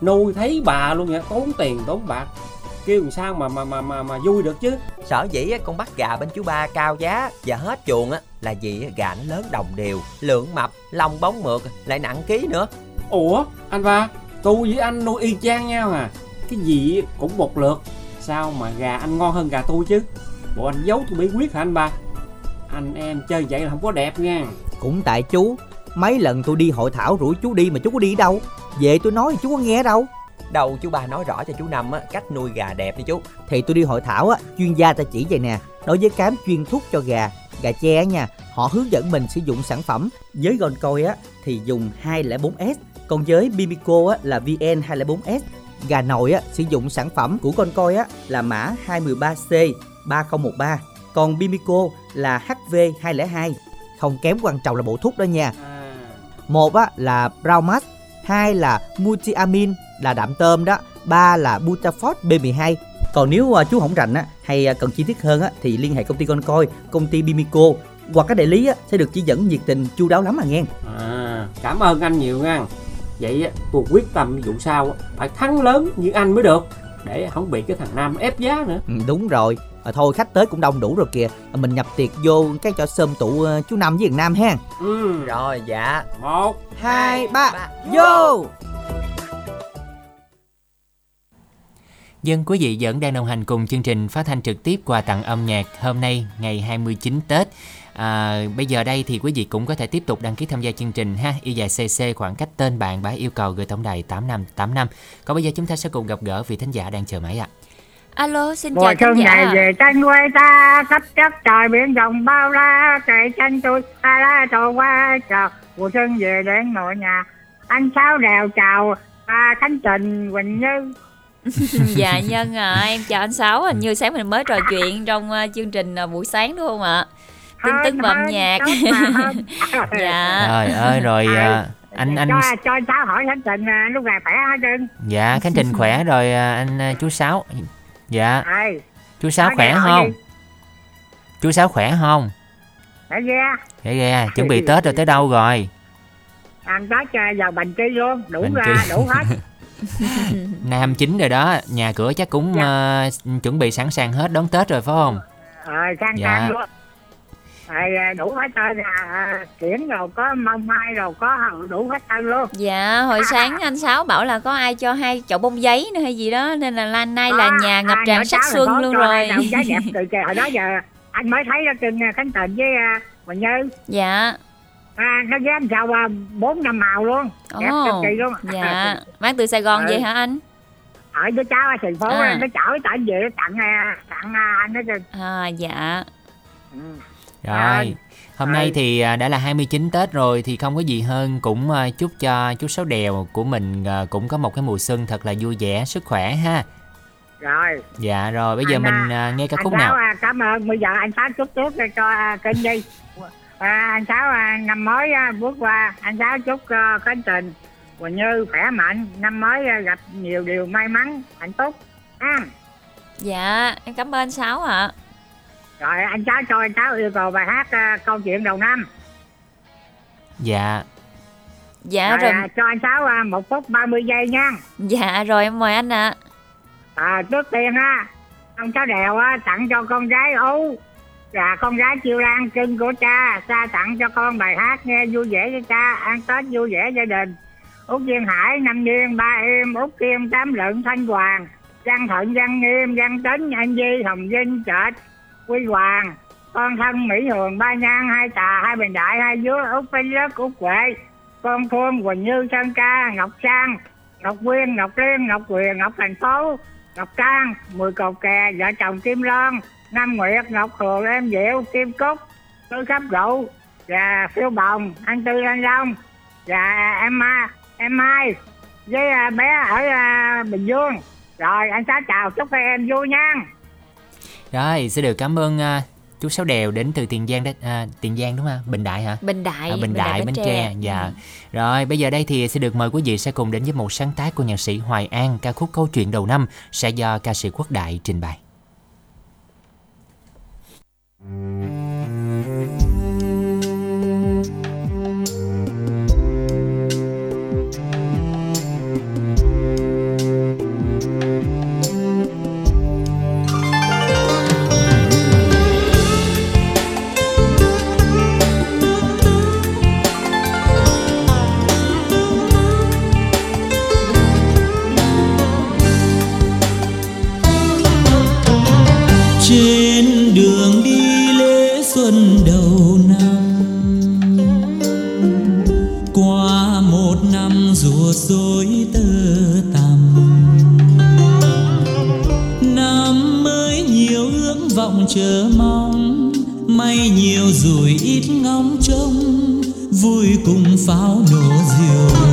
Nuôi thấy bà luôn nha Tốn tiền tốn bạc. Kêu làm sao mà mà mà mà, mà vui được chứ? Sở dĩ con bắt gà bên chú ba cao giá và hết chuồng á là vì gà nó lớn đồng đều, lượng mập, lông bóng mượt, lại nặng ký nữa. Ủa anh ba Tôi với anh nuôi y chang nhau à? Cái gì cũng một lượt Sao mà gà anh ngon hơn gà tôi chứ? Bộ anh giấu tôi bí quyết hả anh ba? Anh em chơi vậy là không có đẹp nha. Cũng tại chú Mấy lần tôi đi hội thảo rủ chú đi mà chú có đi đâu? Về tôi nói chú có nghe đâu Đầu chú ba nói rõ cho chú Năm á cách nuôi gà đẹp đi chú. Thì tôi đi hội thảo á Chuyên gia ta chỉ vậy nè Đối với cám chuyên thuốc cho gà Gà á nha Họ hướng dẫn mình sử dụng sản phẩm Với gòn coi á Thì dùng 204S Còn với Bimico á là VN204S Gà nồi á sử dụng sản phẩm của con coi á là mã 213C 3013 Còn Bimico là HV202 Không kém quan trọng là bộ thuốc đó nha. À, một á là Braumax, hai là Multiamin là đạm tôm đó, ba là Butafort B12. Còn nếu à, chú không rành á hay à, cần chi tiết hơn á thì liên hệ công ty con coi, công ty Bimico hoặc các đại lý á sẽ được chỉ dẫn nhiệt tình chu đáo lắm à nghe. à, Cảm ơn anh nhiều nha Vậy á, tôi quyết tâm vụ sau Phải thắng lớn như anh mới được Để không bị cái thằng Nam ép giá nữa Ừ, đúng rồi. À, thôi khách tới cũng đông đủ rồi kìa. À, mình nhập tiệc vô cái cho sơm tụ chú Năm với thằng Nam ha. ừ, Rồi dạ. Một Hai ba vô. Dân quý vị vẫn đang đồng hành cùng chương trình phát thanh trực tiếp quà tặng âm nhạc hôm nay ngày 29 Tết. À, bây giờ đây thì quý vị cũng có thể tiếp tục đăng ký tham gia chương trình ha. Y dài CC khoảng cách tên bạn bá yêu cầu gửi tổng đài 8585. Còn bây giờ chúng ta sẽ cùng gặp gỡ vị thính giả đang chờ máy ạ. alo xin mùa chào xuân này giả về tranh quê ta khắp chất trời biển rộng bao la kể tranh tôi ta la trôi qua chào mùa xuân về đến nội nhà anh sáu đèo chào à, khánh trình quỳnh như dạ nhân à em chào anh sáu hình như sáng mình mới trò chuyện trong ờ, chương trình ờ, buổi sáng đúng không ạ Tin Hơn, tức âm hơn, nhạc. mà hơn. dạ Trời ơi rồi à, anh anh cho cho anh sáu hỏi khánh trình à, lúc này khỏe hả trơn dạ Khánh Trình khỏe rồi à, anh à, chú Sáu. Dạ, ơi chú Sáu khỏe không? đi. Chú Sáu khỏe không? để ghê Dạ dạ, chuẩn bị Tết rồi tới đâu rồi? ăn tết vào bình chi luôn đủ Bình ra chi. đủ hết Nam chính rồi đó, nhà cửa chắc cũng Dạ. à, chuẩn bị sẵn sàng hết đón Tết rồi phải không? ờ sang Dạ. sang luôn à, đủ hết trơn là kiển rồi có mông mai rồi có đủ hết trơn luôn dạ hồi sáng anh sáu bảo là có ai cho hai chậu bông giấy nữa hay gì đó nên là lan nay là nhà ngập tràn sắc xuân luôn rồi giấy đẹp từ hồi đó giờ anh mới thấy ở trên à, khánh tịnh với quỳnh như dạ à, nó anh sao bốn năm màu luôn. Đẹp Ồ, cực kỳ luôn. Dạ. Mang từ sài gòn Ừ. vậy hả anh? Ở đứa cháu ở thành phố À. nó chở tận về tặng à, tặng à, anh đó chứ à dạ. Rồi, hôm nay thì à, đã là 29 Tết rồi thì không có gì hơn cũng à, chúc cho chú Sáu Đèo của mình à, cũng có một cái mùa xuân thật là vui vẻ, sức khỏe ha. rồi. Dạ rồi, bây giờ Anh, mình à, à, nghe ca khúc nào. à, cảm ơn. Bây giờ anh sáu chúc trước cho à, kênh đi à, anh sáu à, năm mới à, bước qua. Anh sáu chúc uh, khánh tình Quỳnh Như khỏe mạnh. Năm mới à, gặp nhiều điều may mắn hạnh phúc. Ha dạ em cảm ơn anh sáu ạ. Rồi anh sáu cho anh sáu yêu cầu bài hát à, câu chuyện đầu năm. Dạ. dạ rồi, rồi. à, cho anh sáu à, một phút 30 giây nha. Dạ rồi em mời anh ạ. À, trước tiên á ông cháu đèo á tặng cho con gái ú là con gái chiêu lan cưng của cha cha tặng cho con bài hát nghe vui vẻ với cha, ăn tết vui vẻ gia đình. Út duyên hải nam duyên ba em út kim, tám lận, thanh hoàng. Văn thuận, văn nghiêm, văn tính anh di, hồng vinh, trệt, quy hoàng. Con thân mỹ hường, ba nhan, hai tà, hai bình đại, hai dứa, út vinh lớp út huệ. Con phương, quỳnh như, sơn ca, ngọc sang, ngọc quyên, ngọc liên, ngọc quyền, ngọc thành phố, ngọc trang mười cầu kè, vợ chồng kim loan nam nguyệt ngọc hường em diệu kim cúc tứ khắp rượu và phiêu bồng anh tư anh long và em ma em mai với à, bé ở à, bình dương rồi anh sáu chào chúc các em vui nha Rồi, xin được cảm ơn à, chú Sáu Đèo đến từ Tiền Giang đó, à, Tiền Giang đúng không? Bình Đại hả? bình đại À, Bình Đại, Bến Tre. Dạ. Rồi, bây giờ đây thì sẽ được mời quý vị sẽ cùng đến với một sáng tác của nhạc sĩ Hoài An, ca khúc Câu chuyện đầu năm sẽ do ca sĩ Quốc Đại trình bày. Trên đầu năm. Qua một năm ruột rối tơ tằm. Năm mới nhiều ước vọng chờ mong, may nhiều rồi ít ngóng trông, vui cùng pháo nổ diều.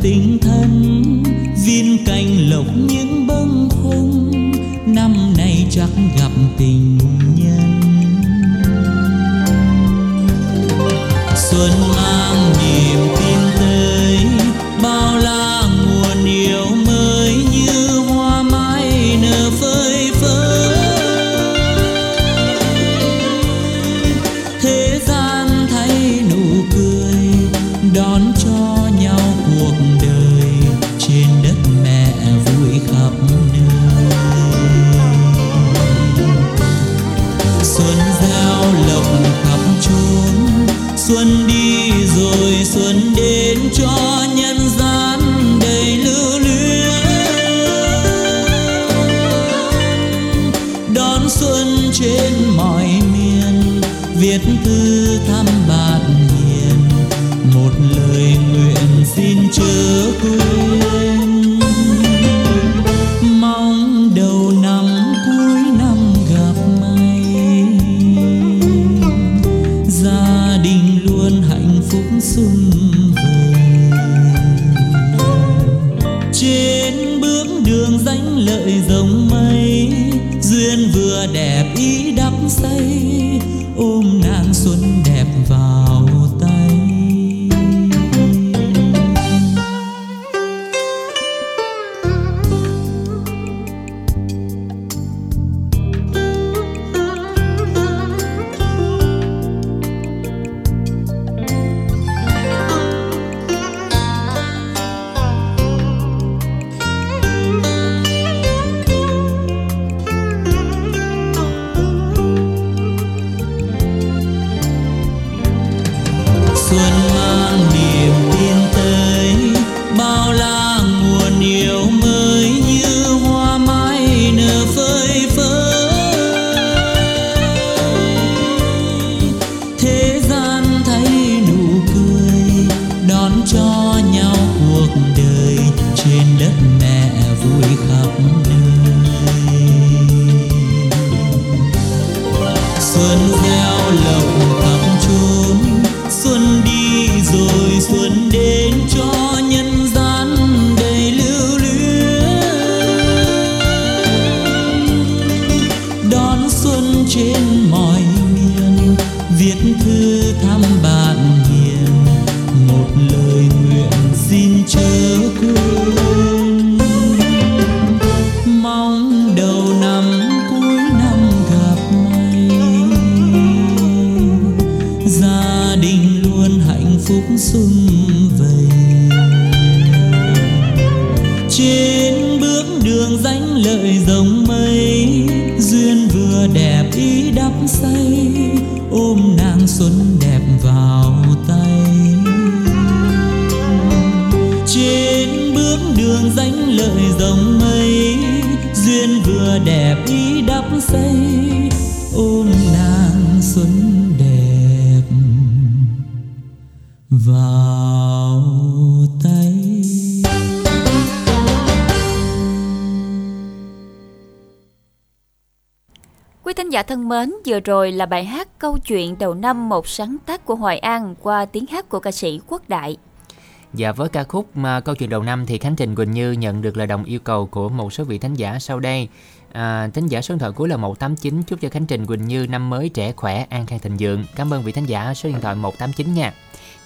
something cho nhau cuộc đời trên đất mẹ vui khắp nơi. Xuân gieo lộc thắm thân mến, vừa rồi là bài hát Câu chuyện đầu năm một sáng tác của Hoài An qua tiếng hát của ca sĩ Quốc Đại. Và với ca khúc mà câu chuyện đầu năm thì Khánh Trình Quỳnh Như nhận được lời đồng yêu cầu của một số vị thánh giả sau đây. À, thính giả số điện thoại cuối là 189 chúc cho Khánh Trình Quỳnh Như năm mới trẻ khỏe, an khang thịnh vượng. Cảm ơn vị thánh giả số điện thoại 189 nha.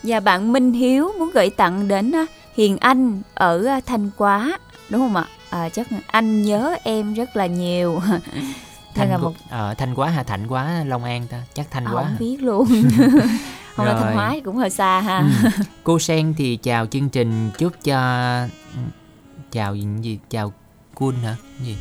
Và bạn Minh Hiếu muốn gửi tặng đến à, Hiền Anh ở à, Thanh Quá đúng không ạ? À, chắc anh nhớ em rất là nhiều. thanh là một ờ, thanh quá hà thạnh quá long an ta. Chắc thanh quá không biết luôn. Không là thanh hóa cũng hơi xa ha. Ừ. cô sen thì chào chương trình chúc cho chào gì chào quân hả? Gì?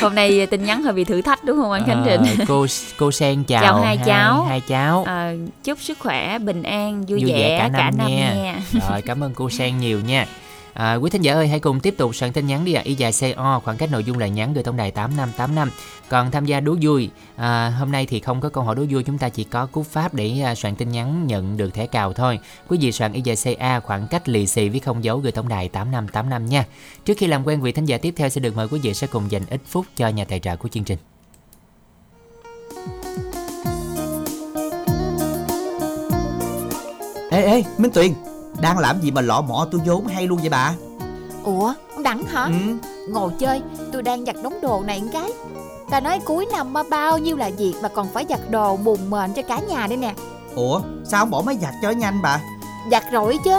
Hôm nay tin nhắn hơi bị thử thách đúng không anh khánh trình? à, cô cô sen chào, chào hai, hai cháu. hai cháu. À, chúc sức khỏe bình an vui, vui vẻ, vẻ cả, cả năm, năm nha. nha. Rồi cảm ơn cô sen nhiều nha À, quý thính giả ơi hãy cùng tiếp tục soạn tin nhắn đi ạ. À. Y dài CO khoảng cách nội dung lời nhắn gửi tổng đài 8585. Còn tham gia đố vui à, hôm nay thì không có câu hỏi đố vui chúng ta chỉ có cú pháp để à, soạn tin nhắn nhận được thẻ cào thôi. Quý vị soạn Y dài CA khoảng cách lì xì với không dấu gửi tổng đài 8585 nha. Trước khi làm quen vị thính giả tiếp theo sẽ được mời quý vị sẽ cùng dành ít phút cho nhà tài trợ của chương trình. Ê ê Minh Tuyền đang làm gì mà lọ mọ tôi vốn hay luôn vậy bà? Ủa Đẳng hả? Ừ. Ngồi chơi tôi đang giặt đống đồ này cái. Ta nói cuối năm mà bao nhiêu là việc Mà còn phải giặt đồ bùn mền cho cả nhà đây nè. Ủa sao không bỏ máy giặt cho nhanh bà? Giặt rồi chứ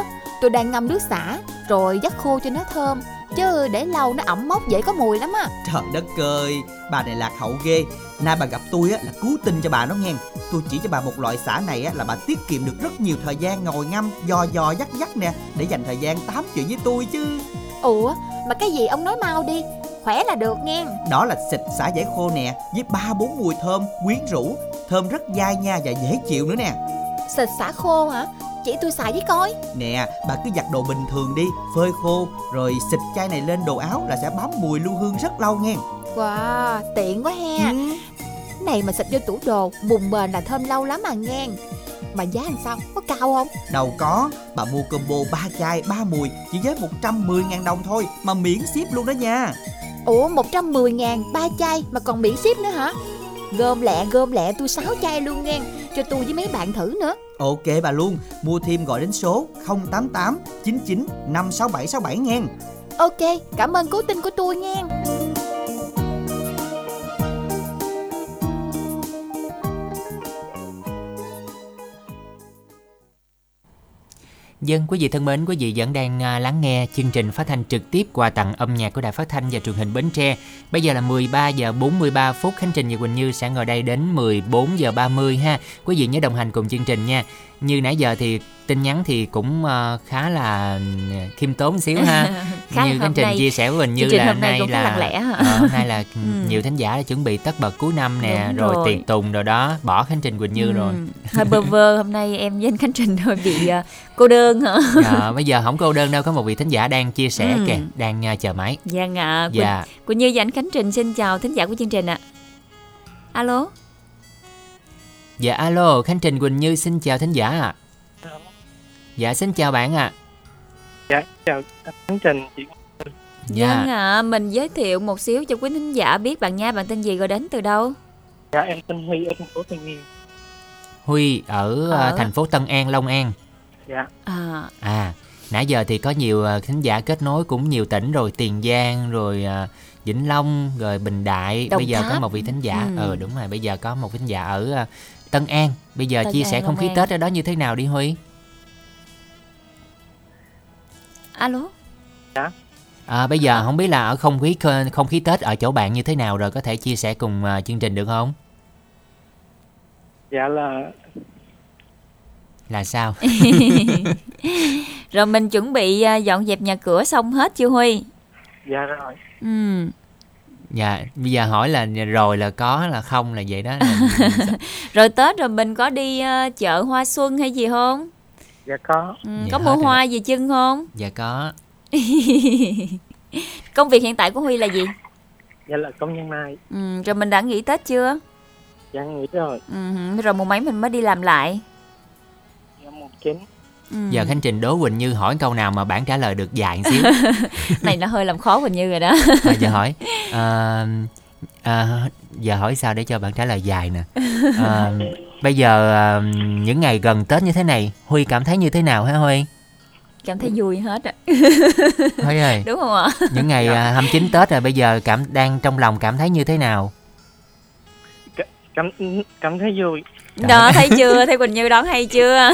Tôi đang ngâm nước xả Rồi dắt khô cho nó thơm Chứ để lâu nó ẩm mốc dễ có mùi lắm á. Trời đất ơi Bà này lạc hậu ghê. Nay bà gặp tôi á là cứu tinh cho bà nó nghe. Tôi chỉ cho bà một loại xả này á là bà tiết kiệm được rất nhiều thời gian ngồi ngâm Dò dò dắt dắt nè Để dành thời gian tám chuyện với tôi chứ. Ủa mà cái gì ông nói mau đi Khỏe là được nghe. Đó là xịt xả giải khô nè Với ba bốn mùi thơm quyến rũ. Thơm rất dai nha và dễ chịu nữa nè. Xịt xả khô hả chỉ tôi xài với coi Nè bà cứ giặt đồ bình thường đi Phơi khô Rồi xịt chai này lên đồ áo Là sẽ bám mùi lưu hương rất lâu nghe Wow tiện quá he ừ. Này mà xịt vô tủ đồ Bùng bền là thơm lâu lắm mà nghe mà giá làm sao? Có cao không? Đâu có, bà mua combo 3 chai 3 mùi chỉ với 110 ngàn đồng thôi mà miễn ship luôn đó nha. Ủa 110 ngàn 3 chai mà còn miễn ship nữa hả? Gom lẹ gom lẹ tôi 6 chai luôn nghe Cho tôi với mấy bạn thử nữa Ok bà luôn Mua thêm gọi đến số 088 99 56767 nghe. Ok, cảm ơn cố tin của tôi nghe. Dân quý vị thân mến, quý vị vẫn đang à, lắng nghe chương trình phát thanh trực tiếp qua tặng âm nhạc của Đài Phát thanh và Truyền hình Bến Tre. Bây giờ là 13 giờ 43 phút, Khánh Trình và Quỳnh Như sẽ ngồi đây đến 14 giờ 30 ha. Quý vị nhớ đồng hành cùng chương trình nha. Như nãy giờ thì tin nhắn thì cũng uh, khá là khiêm tốn xíu ha khá như chương trình chia sẻ với mình như là hôm nay là lặng lẽ hả? Hôm nay là ừ. nhiều thính giả đã chuẩn bị tất bật cuối năm nè Đúng rồi, rồi tiệc tùng rồi đó bỏ khánh trình quỳnh như ừ. rồi hơi bơ vơ hôm nay em với anh khánh trình hơi bị uh, cô đơn hả dạ, bây giờ không cô đơn đâu có một vị thính giả đang chia sẻ ừ. kìa đang uh, chờ máy dạ ạ dạ. Quỳnh, quỳnh như và anh khánh trình xin chào thính giả của chương trình ạ alo dạ alo khánh trình quỳnh như xin chào thính giả ạ à. Dạ xin chào bạn ạ. À. Dạ chào Khánh Trình chị. Dạ. Vâng ạ, à, mình giới thiệu một xíu cho quý thính giả biết bạn nha, bạn tên gì rồi đến từ đâu? Dạ em tên Huy ở thành phố Tân Yên. Huy ở, ờ, Ở- thành phố Tân An, Long An. Dạ. À, À, nãy giờ thì có nhiều ờ, khán giả kết nối cũng nhiều tỉnh rồi, Tiền Giang rồi ờ, Vĩnh Long rồi Bình Đại. Đồng bây giờ có Tháp. một vị thính giả. Ừ. Ừ đúng rồi, bây giờ có một thính giả ở Tân An. Bây giờ Tân chia An, sẻ không khí An. Tết ở đó như thế nào đi Huy? Alo. À, bây giờ không biết là ở không khí không khí Tết ở chỗ bạn như thế nào rồi có thể chia sẻ cùng ờ, chương trình được không? Dạ là Là sao? Rồi mình chuẩn bị à, dọn dẹp nhà cửa xong hết chưa Huy? dạ rồi. Ừ. Dạ, bây giờ hỏi là rồi là có là không là vậy đó. Là- Rồi Tết rồi mình có đi à, chợ hoa xuân hay gì không? Dạ có. Ừ, Dạ có mua rồi. hoa gì chân không? dạ có. Công việc hiện tại của Huy là gì? Dạ là công nhân mai. Ừ, rồi mình đã nghỉ Tết chưa? Dạ nghĩ rồi. Ừ, rồi mùng mấy mình mới đi làm lại. Dạ một chín. Ừ. Giờ Khánh Trình đố Quỳnh Như hỏi câu nào mà bạn trả lời được dài một xíu. Này nó hơi làm khó mình như rồi đó. à, giờ hỏi à, à, giờ hỏi sao để cho bạn trả lời dài nè à, bây giờ à, những ngày gần tết như thế này huy cảm thấy như thế nào hả huy Cảm thấy vui hết á. huy ơi Đúng không ạ? những ngày à, 29 tết rồi bây giờ cảm đang trong lòng cảm thấy như thế nào Cảm cảm thấy vui. Đó thấy chưa? Thấy Quỳnh Như đón hay chưa?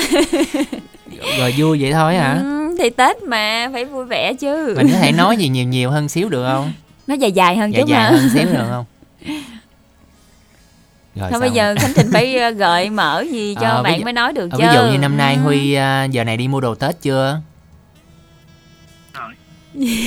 rồi vui vậy thôi hả Ừ, thì Tết mà phải vui vẻ chứ. mình có thể nói gì nhiều nhiều hơn xíu được không Nó dài dài hơn dài chút dài mà. hơn xíu được không rồi Thôi bây giờ Khánh Trình phải ờ, gợi mở gì cho Ờ, bạn dụ- mới nói được Ờ, chứ. ví dụ như năm nay Ừ. huy à, giờ này đi mua đồ tết chưa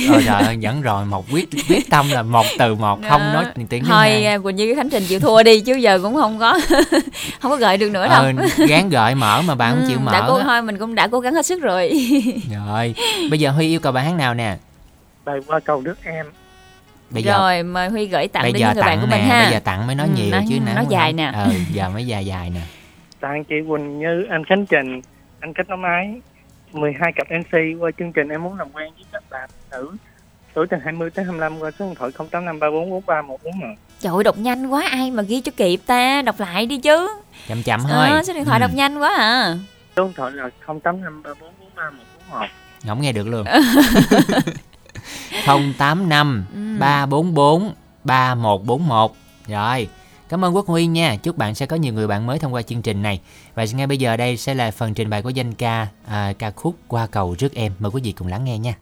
rồi trời ơi vẫn rồi một quyết quyết tâm là một từ một không Đó. nói tiếng Thôi à, Quỳnh Như với Khánh Trình chịu thua đi chứ giờ cũng không có không có gợi được nữa đâu. ờ, gán gợi mở mà bạn không chịu Ừ, mở Đã cố thôi mình cũng đã cố gắng hết sức rồi. rồi bây giờ huy yêu cầu bài hát nào nè Bài qua cầu nước em. Bây giờ rồi mời Huy gửi tặng bây đến giờ những người bạn tặng của nè mình ha. bây giờ tặng mới nói Ừ, nhiều nói- chứ nói dài nè. ờ giờ mới dài dài nè Tặng chị Quỳnh Như, anh Khánh Trình, anh Kết Nó Máy, 12 cặp MC qua chương trình em muốn làm quen với các bạn nữ tuổi từ 20 tới 25 qua số điện thoại 0853443141. Trời ơi đọc nhanh quá ai mà ghi cho kịp ta, đọc lại đi chứ. chậm chậm thôi Ờ, số điện thoại Ừ, đọc nhanh quá à. Số điện thoại là 0853443141. không nghe được luôn 085 Ừ. 344 3141 rồi Cảm ơn Quốc Huy nha. Chúc bạn sẽ có nhiều người bạn mới thông qua chương trình này. Và ngay bây giờ đây sẽ là phần trình bày của danh ca à, Ca khúc Qua cầu rước em. Mời quý vị cùng lắng nghe nha.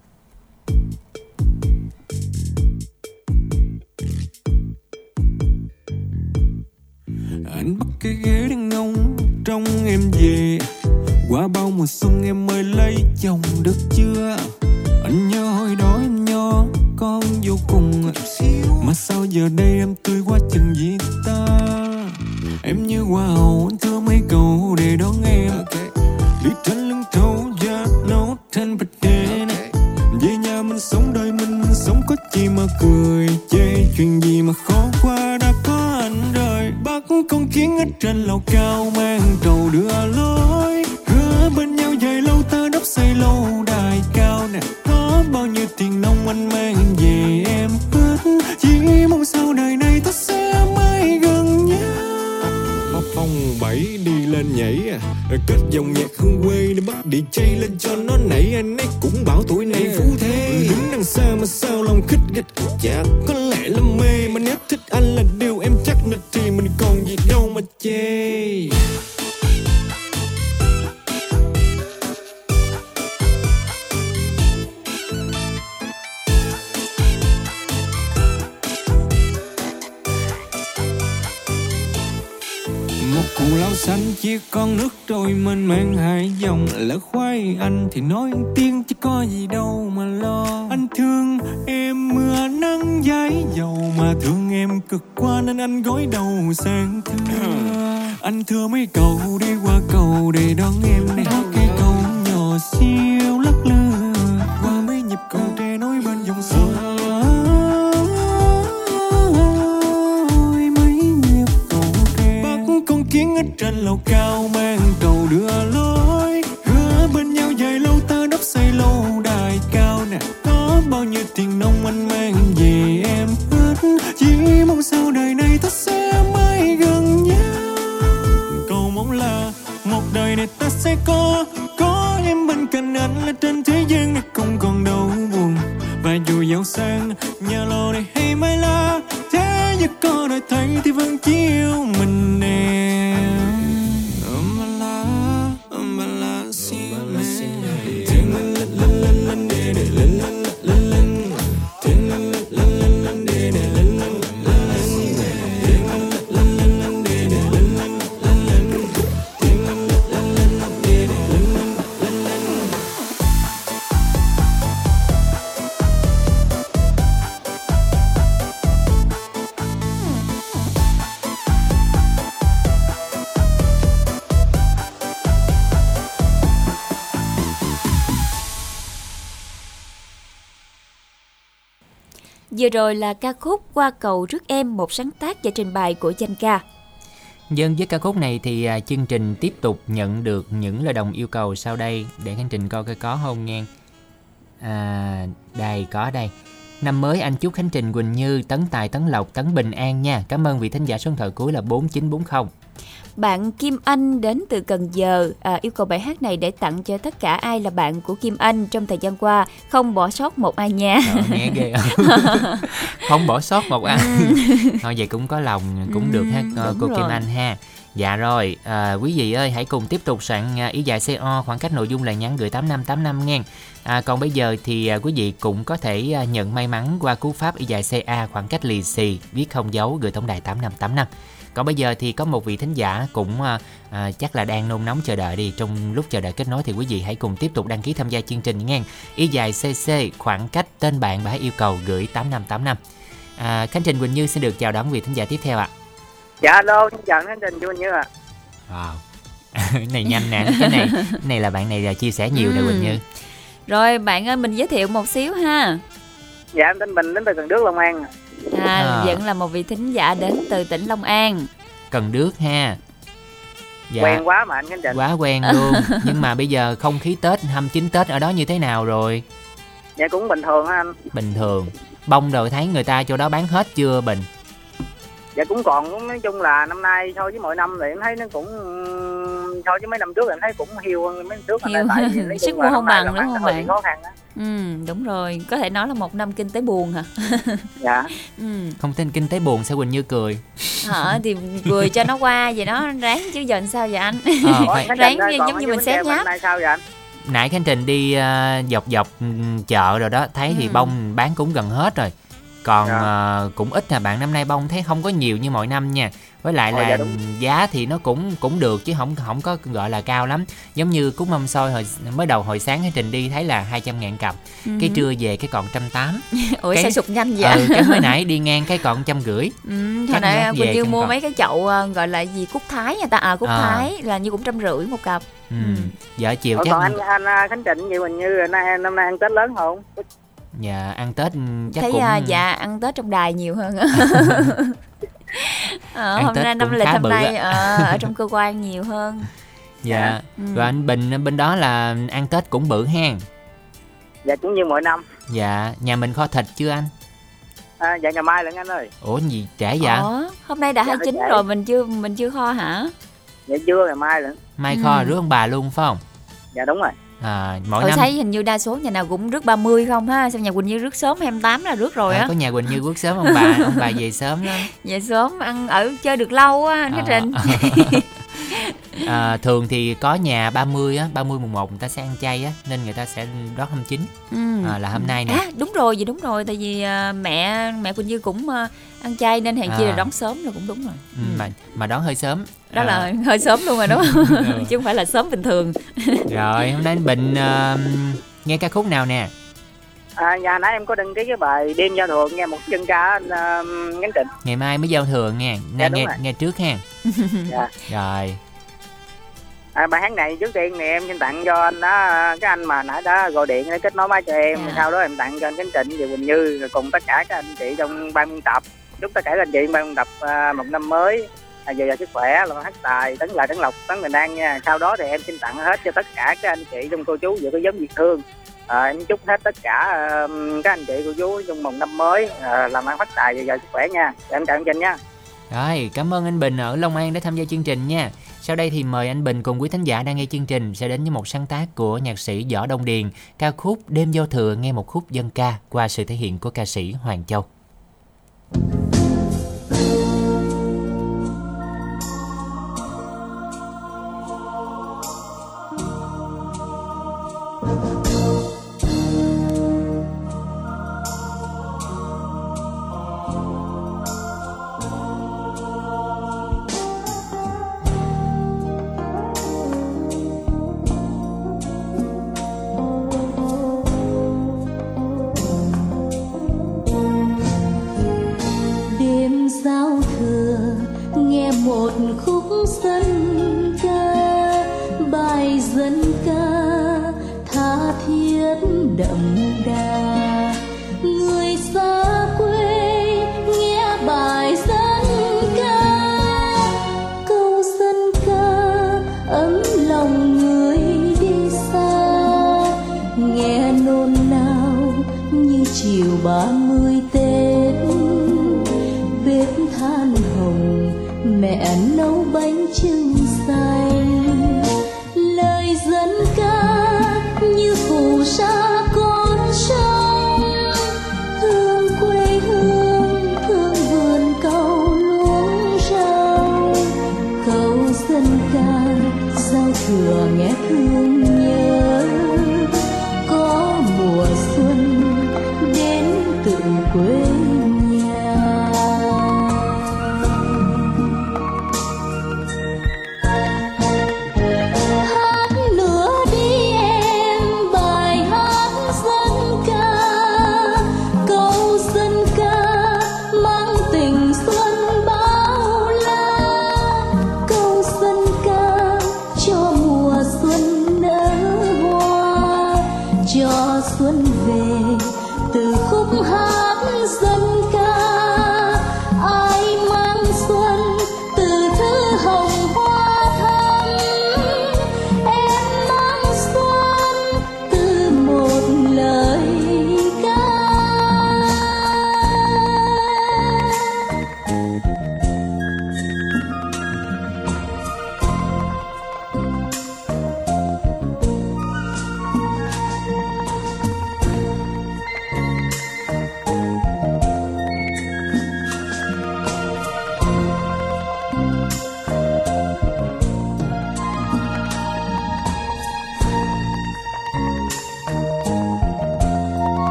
Anh bắt cái ghế đang ngông trong em về qua bao mùa xuân em mới lấy chồng được chưa? Anh nhớ hồi đó em nho con vô cùng mà sao giờ đây em tươi quá chừng gì ta? Em như hoa hậu, anh thưa mấy câu để đón em. Đi trên lưng thấu da nấu thành bạch đen về nhà mình sống, đời mình mình sống, có chi mà cười chê. Chuyện gì mà khó qua đã có anh rồi bắt con kiến ở trên lầu cao mang trầu đưa lối. Quê để bắt rồi là ca khúc Qua cầu rước em, một sáng tác và trình bày của danh ca. Dân với ca khúc này thì à, chương trình tiếp tục nhận được những lời đồng yêu cầu sau đây để khánh trình coi coi có không nha. À, đây có đây. Năm mới anh chúc Khánh Trình Quỳnh Như, Tấn Tài, Tấn Lộc, Tấn Bình An nha. Cảm ơn vị thính giả số điện thoại cuối là 4940. Bạn Kim Anh đến từ Cần Giờ à, yêu cầu bài hát này để tặng cho tất cả ai là bạn của Kim Anh trong thời gian qua, không bỏ sót một ai nha. Ờ, nghe ghê không bỏ sót một ai. Thôi vậy cũng có lòng cũng được ha Ừ, cô đúng Kim rồi. Anh ha. Dạ rồi, à, quý vị ơi hãy cùng tiếp tục soạn à, ý dài CO khoảng cách nội dung là nhắn gửi 8585 nghe. À, còn bây giờ thì à, quý vị cũng có thể à, nhận may mắn qua cú pháp ý dài CA khoảng cách lì xì viết không dấu gửi tổng đài 8585. Còn bây giờ thì có một vị thính giả cũng à, à, chắc là đang nôn nóng chờ đợi đi. Trong lúc chờ đợi kết nối thì quý vị hãy cùng tiếp tục đăng ký tham gia chương trình nghe. Ý dài CC khoảng cách tên bạn và hãy yêu cầu gửi 8585. À, Khánh Trình Quỳnh Như xin được chào đón vị thính giả tiếp theo ạ. dạ alo xin chào khánh trình anh như ạ Wow. cái này nhanh nè, cái này cái này là bạn này là chia sẻ nhiều nè Ừ. Quỳnh Như. Rồi bạn ơi mình giới thiệu một xíu ha. dạ em tên bình đến từ cần đước long an À, À. vẫn là một vị thính giả đến từ tỉnh Long An. Cần Đước ha. Dạ. quen quá mà anh khánh trình Quá quen luôn. Nhưng mà bây giờ không khí Tết 29 Tết ở đó như thế nào rồi? dạ cũng bình thường á anh Bình thường. Bông rồi thấy người ta chỗ đó bán hết chưa Bình? dạ cũng còn nói chung là năm nay so với mọi năm thì em thấy nó cũng so với mấy năm trước em thấy cũng hiu hơn mấy năm trước Hiu. tại vì nói chung là không bằng, đúng không bạn? khó khăn á Ừ, đúng rồi. Có thể nói là một năm kinh tế buồn hả? dạ Ừ. Không tin kinh tế buồn sao Quỳnh Như cười? Hả thì cười cho nó qua vậy đó ráng chứ giờ sao vậy anh Ờ, Khánh ráng ơi, giống như mình Bến xé Tre nháp sao vậy anh Nãy Khánh Trình đi à, dọc dọc ừ, chợ rồi đó, thấy thì Ừ. bông bán cũng gần hết rồi. Còn Dạ. à, cũng ít là bạn năm nay bông thấy không có nhiều như mọi năm nha. Với lại Ờ, là dạ đúng. giá thì nó cũng cũng được chứ không không có gọi là cao lắm. Giống như cúng mâm xôi hồi mới đầu hồi sáng Khánh Trình đi thấy là 200 ngàn cặp. Cái Ừ. trưa về cái còn trăm tám. ủa cái- sao sụt nhanh vậy Ừ, cái mới nãy đi ngang cái còn trăm rưỡi. Ừ, hồi nãy Quỳnh Như mua còn. mấy cái chậu ờ, gọi là gì cúc thái nha ta à cúc À. thái là như cũng trăm rưỡi một cặp Ừ. Ừ. Giờ chiều Ủa, chắc còn anh anh à, khánh trình như mình như nay năm nay ăn tết lớn không dạ ăn Tết ừ, chắc thấy cũng à, dạ ăn tết trong đài nhiều hơn á Ờ, Ăn hôm Tết nay năm lịch bự nay ờ, ở trong cơ quan nhiều hơn dạ. Ừ. Rồi anh Bình bên đó là ăn Tết cũng bự hen. dạ cũng như mọi năm Dạ, nhà mình kho thịt chưa anh? à, dạ ngày mai lận anh ơi Ủa gì trễ dạ? Ủa, hôm nay đã Dạ, 29 dạ. rồi mình chưa mình chưa kho hả dạ chưa ngày mai lận Mai Ừ. kho rước ông bà luôn phải không? dạ đúng rồi À, mỗi Tôi năm. thấy hình như đa số nhà nào cũng rước 30 không ha? Sao nhà Quỳnh Như rước sớm 28 là rước rồi à, á? có nhà Quỳnh Như rước sớm ông bà, ông bà về sớm lắm. Về sớm ăn ở chơi được lâu á anh À, Khánh Trình à, thường thì có nhà 30 á, 30 mùng 1 người ta sẽ ăn chay á nên người ta sẽ đón 29. Ừ. À, là hôm nay nè. À đúng rồi, vậy đúng rồi Tại vì à, mẹ mẹ Quỳnh Như cũng à, ăn chay Nên hàng chi là À. đón sớm là cũng đúng rồi Ừ, mà mà đón hơi sớm. Đó À, là hơi sớm luôn rồi đúng không Ừ. Chứ không phải là sớm bình thường Rồi, hôm nay anh Bình ờ, nghe ca khúc nào nè? À, nhà nãy em có đăng ký cái bài đêm giao thừa nghe một chân ca anh uh, Khánh Trình Ngày mai mới giao thừa nha. Dạ, Nghe đúng nghe, rồi. nghe trước ha. dạ. Rồi. à, bài hát này trước tiên thì em xin tặng cho anh đó cái anh mà nãy đã gọi điện để kết nối máy cho em Dạ. sau đó em tặng cho anh Khánh Trịnh và Quỳnh Như rồi cùng tất cả các anh chị trong ban biên tập chúc tất cả các anh chị ban biên tập à, một năm mới à, dồi dào sức khỏe là hát tài tấn lại tấn lộc tấn bình an nha sau đó thì em xin tặng hết cho tất cả các anh chị trong cô chú giữa cái giống việt thương à, em chúc hết tất cả à, các anh chị cô chú trong một năm mới uh, làm ăn phát tài và giờ sức khỏe nha em chào anh Trịnh nha Rồi, cảm ơn anh Bình ở Long An đã tham gia chương trình nha. Sau đây thì mời anh Bình cùng quý thính giả đang nghe chương trình sẽ đến với một sáng tác của nhạc sĩ Võ Đông Điền, ca khúc Đêm giao thừa nghe một khúc dân ca qua sự thể hiện của ca sĩ Hoàng Châu. đêm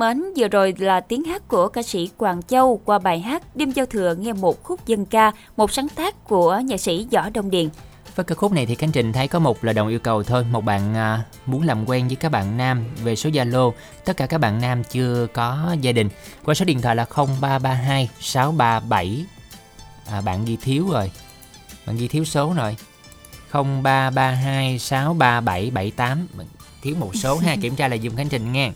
thân mến, vừa rồi là tiếng hát của ca sĩ Quảng Châu qua bài hát Đêm giao thừa nghe một khúc dân ca, một sáng tác của nhạc sĩ Võ Đông Điền. với ca khúc này thì Khánh Trình thấy có một lời đồng yêu cầu thôi Một bạn à, muốn làm quen với các bạn nam về số Zalo. Tất cả các bạn nam chưa có gia đình. Qua số điện thoại là 0332 637 à, Bạn ghi thiếu rồi. Bạn ghi thiếu số rồi. 0332 637 78 Thiếu một số ha Kiểm tra lại dùm Khánh Trình nghe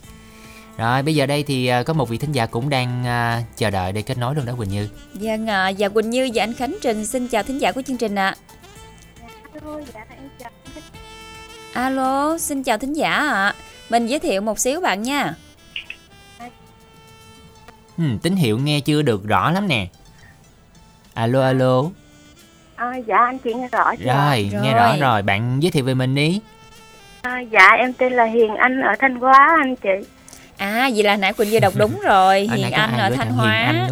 Rồi bây giờ đây thì à, có một vị thính giả cũng đang à, chờ đợi để kết nối luôn đó Quỳnh Như Vâng ạ, dạ Quỳnh Như và anh Khánh Trình xin chào thính giả của chương trình ạ. Alo, xin chào thính giả ạ. Mình giới thiệu một xíu bạn nha. ừ, Tín hiệu nghe chưa được rõ lắm nè Alo alo À, dạ anh chị nghe rõ chưa? Rồi, nghe rõ rồi, bạn giới thiệu về mình đi À, dạ em tên là Hiền Anh ở Thanh Hóa anh chị. À, vậy là nãy Quỳnh Như đọc đúng rồi, Hồi Hiền Anh ở Thanh Hóa. Anh,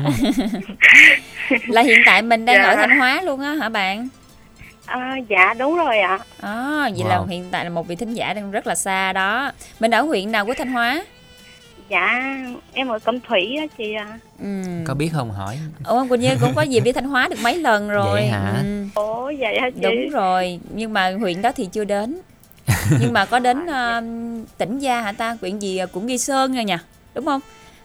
là hiện tại mình đang Dạ. ở Thanh Hóa luôn á hả bạn? À, dạ đúng rồi ạ. À, vậy là Wow. hiện tại là một vị thính giả đang rất là xa đó. Mình ở huyện nào của Thanh Hóa? Dạ em ở Cẩm Thủy á chị à. Ừ. Có biết không hỏi Ủa Quỳnh Như cũng có dịp đi Thanh Hóa được mấy lần rồi. Vậy hả? Ừ. Ủa vậy hả chị? Đúng rồi, nhưng mà huyện đó thì chưa đến. Nhưng mà có đến ờ, tỉnh Gia hả ta? Huyện gì cũng Nghi Sơn rồi nha, đúng không?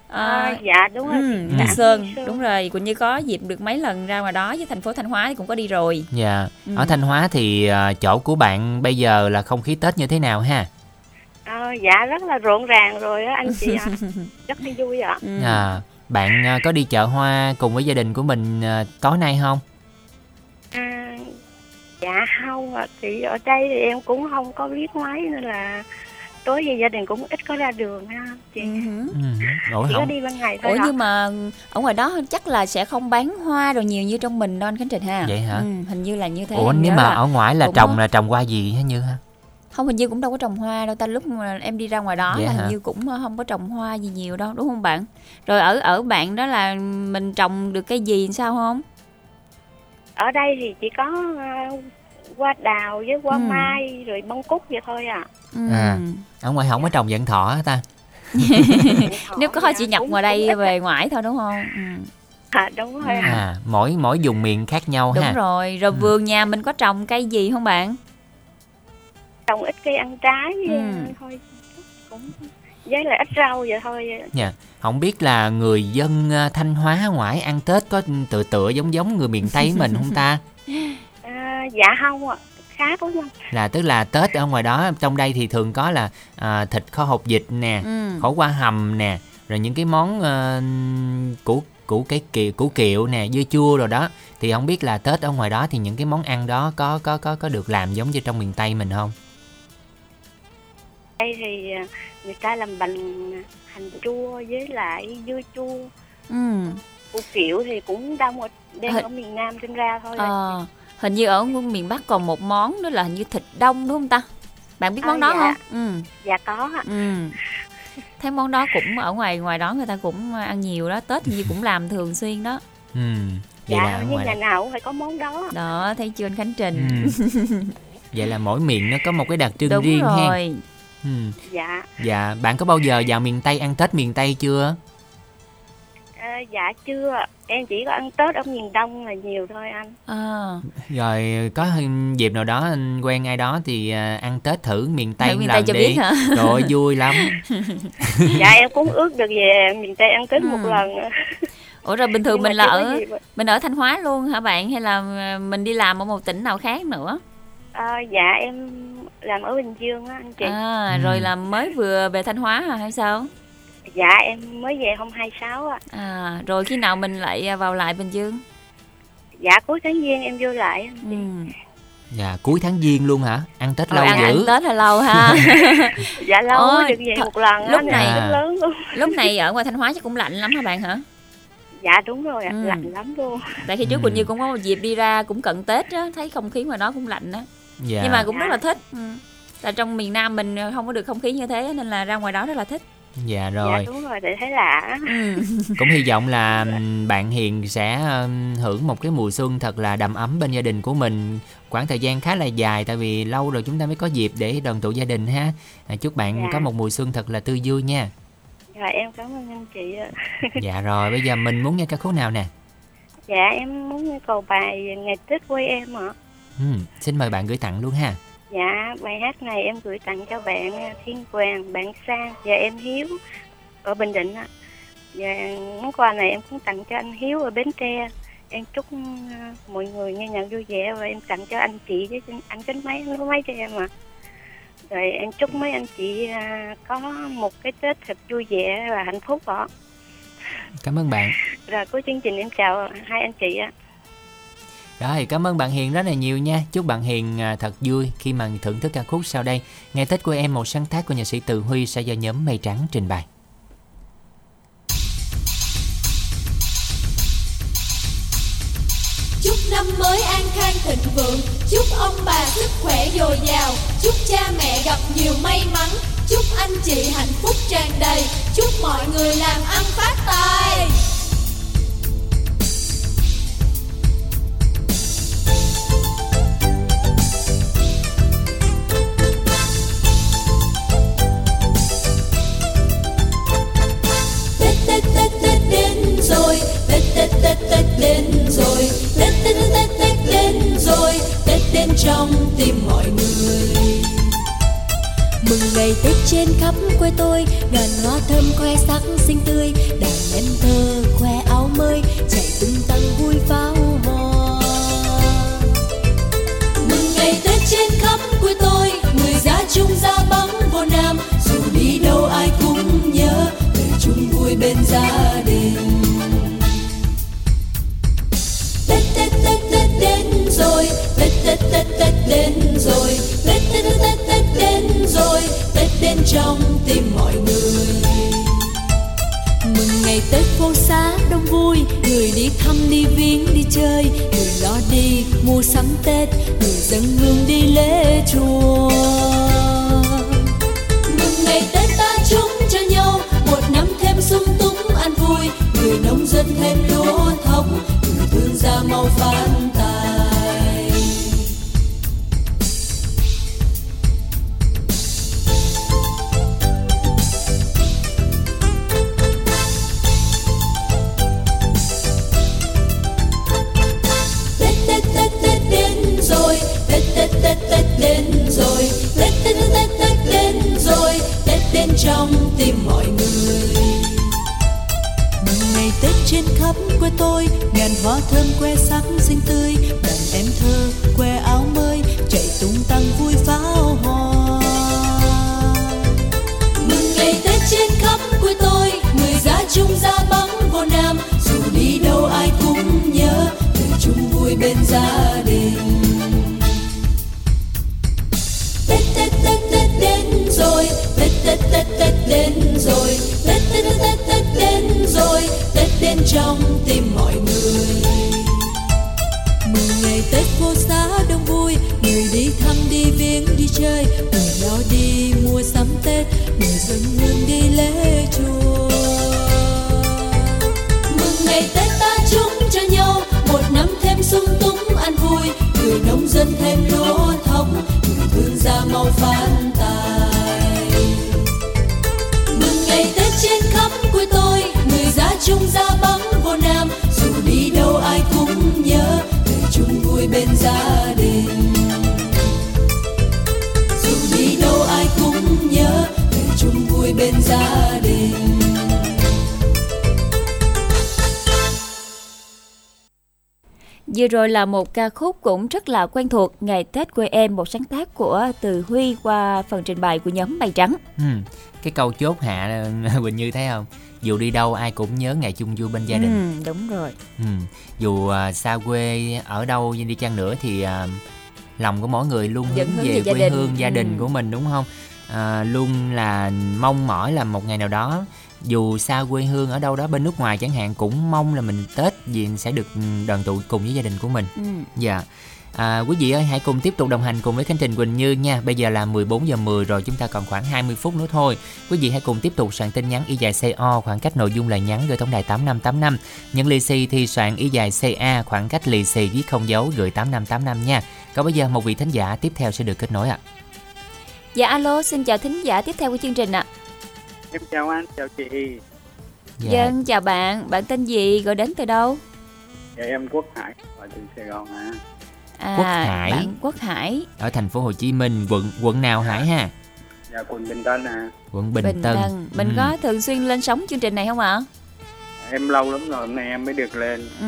Ờ, À, dạ đúng rồi. ừ. Nghi Dạ, Sơn, Nghi Sơn. đúng rồi. Quỳnh Như có dịp được mấy lần ra ngoài đó với thành phố Thanh Hóa thì cũng có đi rồi. Dạ, Ừ. ở Thanh Hóa thì à, chỗ của bạn bây giờ là không khí Tết như thế nào ha? À, dạ rất là rộn ràng rồi á anh chị ạ. rất là vui ạ. Ừ. À, bạn à, có đi chợ hoa cùng với gia đình của mình à, tối nay không? À, dạ không ạ. Thì ở đây thì em cũng không có biết mấy nên là tối về gia đình cũng ít có ra đường ha chị. Ừ. Ừ. Ủa Chỉ có đi ban ngày thôi Ủa ạ. nhưng mà ở ngoài đó chắc là sẽ không bán hoa đồ nhiều như trong mình đâu anh Khánh Trình ha. Vậy hả? Ừ, hình như là như thế. Ủa nếu mà ở ngoài là trồng có- là trồng hoa gì hả Như ha? không hình như cũng đâu có trồng hoa đâu ta lúc mà em đi ra ngoài đó là hình như cũng ờ, không có trồng hoa gì nhiều đâu đúng không bạn rồi ở ở bạn đó là mình trồng được cây gì sao không Ở đây thì chỉ có à, hoa đào với hoa Ừ. mai rồi bông cúc vậy thôi à. Ừ. À, ở ngoài không có trồng dạng thọ hả ta? nếu có chỉ nhập ngoài đây về ngoại thôi đúng không ừ. À, đúng rồi. À, mỗi mỗi vùng miền khác nhau đúng ha. rồi rồi vườn nhà mình có trồng cây gì không bạn trồng ít cây ăn trái Ừ. thôi cũng với lại ít rau vậy thôi Dạ. Không biết là người dân à, Thanh Hóa ngoại ăn Tết có tựa tựa giống giống người miền Tây mình không ta? à, dạ không ạ khác lắm anh. là tức là Tết ở ngoài đó trong đây thì thường có là à, thịt kho hột vịt nè, Ừ. khổ qua hầm nè, rồi những cái món ờ, củ củ cái kiệu củ kiệu nè, dưa chua rồi đó. Thì không biết là Tết ở ngoài đó thì những cái món ăn đó có có có có được làm giống như trong miền Tây mình không? Đây thì à, người ta làm bằng hành chua với lại dưa chua ừ. củ kiểu thì cũng đông ở đem Hình- ở miền Nam đem ra thôi à. Ờ, hình như ở miền Bắc còn một món nữa là hình như thịt đông đúng không ta bạn biết À, món đó dạ. không ừ dạ có ạ ừ thấy món đó cũng ở ngoài ngoài đó người ta cũng ăn nhiều đó tết thì cũng làm thường xuyên đó Ừ. Vậy dạ ngoài nhà nào cũng phải có món đó đó thấy chưa anh Khánh Trình Ừ. Vậy là mỗi miền nó có một cái đặc trưng đúng riêng ha. Rồi Ừ. dạ Dạ, bạn có bao giờ vào miền Tây ăn Tết miền Tây chưa? à, dạ chưa em chỉ có ăn tết ở miền đông là nhiều thôi anh à, Rồi có dịp nào đó anh quen ai đó thì à, ăn Tết thử miền Tây một miền lần Tây cho đi. biết hả? Trời ơi, vui lắm. dạ em cũng ước được về miền tây ăn tết một Ừ. lần ủa rồi bình thường Nhưng mình là ở mình ở Thanh Hóa luôn hả bạn hay là ờ, mình đi làm ở một tỉnh nào khác nữa À, dạ em làm ở Bình Dương á anh chị. à Ừ. rồi là mới vừa về Thanh Hóa hả hay sao Dạ em mới về hôm 26 á. à rồi khi nào mình lại vào lại Bình Dương Dạ cuối tháng giêng em vô lại. anh chị. ừ. Dạ, cuối tháng giêng luôn hả? Ăn Tết Rồi lâu ăn, ăn dữ. Tết là lâu ha Dạ lâu Ôi, mới được về thật- một lần á, lúc nên này- rất lớn luôn. lúc này ở ngoài Thanh Hóa chắc cũng lạnh lắm hả bạn hả Dạ đúng rồi ạ, Ừ. lạnh lắm luôn. tại khi trước Ừ. Quỳnh Như cũng có một dịp đi ra cũng cận Tết á thấy không khí ngoài đó cũng lạnh á Dạ. nhưng mà cũng rất là thích ừ. là trong miền Nam mình không có được không khí như thế nên là ra ngoài đó rất là thích Dạ Dạ rồi. đúng rồi, để thấy lạ. ừ. Cũng hy vọng là ừm, bạn Hiền sẽ hưởng một cái mùa xuân thật là đầm ấm bên gia đình của mình. Quãng thời gian khá là dài tại vì lâu rồi chúng ta mới có dịp để đoàn tụ gia đình ha. À, chúc bạn Dạ. có một mùa xuân thật là tươi vui nha. Dạ em cảm ơn anh chị ạ. Dạ rồi, bây giờ mình muốn nghe ca khúc nào nè? Dạ em muốn yêu cầu bài ngày Tết quê em ạ. Ừ, xin mời bạn gửi tặng luôn ha. Dạ, bài hát này em gửi tặng cho bạn à, Thiên Hoàng, bạn Sang và em Hiếu ở Bình Định ạ. Và món quà này em cũng tặng cho anh Hiếu ở Bến Tre. Em chúc à, mọi người nghe nhạc vui vẻ và em tặng cho anh chị với anh kính máy nó máy cho em ạ. Rồi em chúc mấy anh chị à, có một cái Tết thật vui vẻ và hạnh phúc ạ. Cảm ơn bạn. Rồi cuối chương trình em chào hai anh chị ạ. Rồi, cảm ơn bạn Hiền rất là nhiều nha. Chúc bạn Hiền à, thật vui khi mà thưởng thức ca khúc sau đây. Ngày Tết của em một sáng tác của nhạc sĩ Từ Huy sẽ do nhóm Mây Trắng trình bày. Chúc năm mới an khang thịnh vượng Chúc ông bà sức khỏe dồi dào Chúc cha mẹ gặp nhiều may mắn Chúc anh chị hạnh phúc tràn đầy Chúc mọi người làm ăn phát tài đến rồi Tết Tết Tết Tết Tết đến rồi Tết đến trong tim mọi người. Mừng ngày Tết trên khắp quê tôi Đoàn hoa thơm khoe sắc xinh tươi, Đàn em thơ khoe áo mới Chạy tung tăng vui pháo hoa. Mừng ngày Tết trên khắp quê tôi, Người ra chung ra bóng vô nam, Dù đi đâu ai cũng nhớ Về chung vui bên gia đình Tết Tết Tết đến rồi Tết Tết Tết Tết đến rồi Tết Tết Tết Tết Tết đến rồi Tết đến trong tim mọi người Mừng ngày Tết phố xá đông vui Người đi thăm đi viếng đi chơi Người lo đi mua sắm Tết Người dân hương đi lễ chùa Mừng ngày Tết ta chúc cho nhau Một năm thêm sung túc an vui Người nông dân thêm lúa thống Người thương gia mau phát Thơm que sắc xinh tươi Đàn em thơ, que áo mới, Chạy tung tăng vui pháo hoa. Mừng ngày Tết trên khắp quê tôi, Người ra chung ra bóng vô nam. Dù đi đâu ai cũng nhớ, Người chung vui bên gia đình. Tết Tết Tết Tết đến rồi, Tết Tết Tết Tết đến rồi. Tết Tết Tết Tết đến rồi, Tết đến trong gia đình Vừa rồi là một ca khúc cũng rất là quen thuộc Ngày Tết quê em một sáng tác của Từ Huy qua phần trình bày của nhóm Mây Trắng. Ừ. Cái câu chốt hạ Quỳnh Như thấy không? Dù đi đâu ai cũng nhớ ngày chung vui bên gia đình. Ừ, đúng rồi. Ừ. Dù à, xa quê ở đâu đi chăng nữa thì à, lòng của mỗi người luôn hướng về về quê đình. hương gia đình Ừ. của mình đúng không? À, luôn là mong mỏi là một ngày nào đó dù xa quê hương ở đâu đó bên nước ngoài chẳng hạn cũng mong là mình Tết gì sẽ được đoàn tụ cùng với gia đình của mình. Ừ. Dạ. À, quý vị ơi hãy cùng tiếp tục đồng hành cùng với Khánh Trình Quỳnh Như nha. Bây giờ là 14 giờ 10 rồi, chúng ta còn khoảng 20 phút nữa thôi. Quý vị hãy cùng tiếp tục soạn tin nhắn y dài CO khoảng cách nội dung lời nhắn gửi tổng đài 8585. Những lì xì thì soạn y dài CA khoảng cách lì xì viết không dấu gửi 8585 nha. Còn bây giờ một vị thính giả tiếp theo sẽ được kết nối ạ. Dạ alo, xin chào thính giả tiếp theo của chương trình ạ. Em chào anh, chào chị. Dạ. Dân chào bạn, bạn tên gì, gọi đến từ đâu? Dạ em Quốc Hải, gọi từ Sài Gòn à. À, Quốc Hải bạn Quốc Hải ở thành phố Hồ Chí Minh, quận quận nào Hải ha? Dạ quận Bình Tân à. Quận Bình, Bình Tân. Tân. Mình Ừ. có thường xuyên lên sóng chương trình này không ạ? Em lâu lắm rồi hôm nay em mới được lên. Ừ.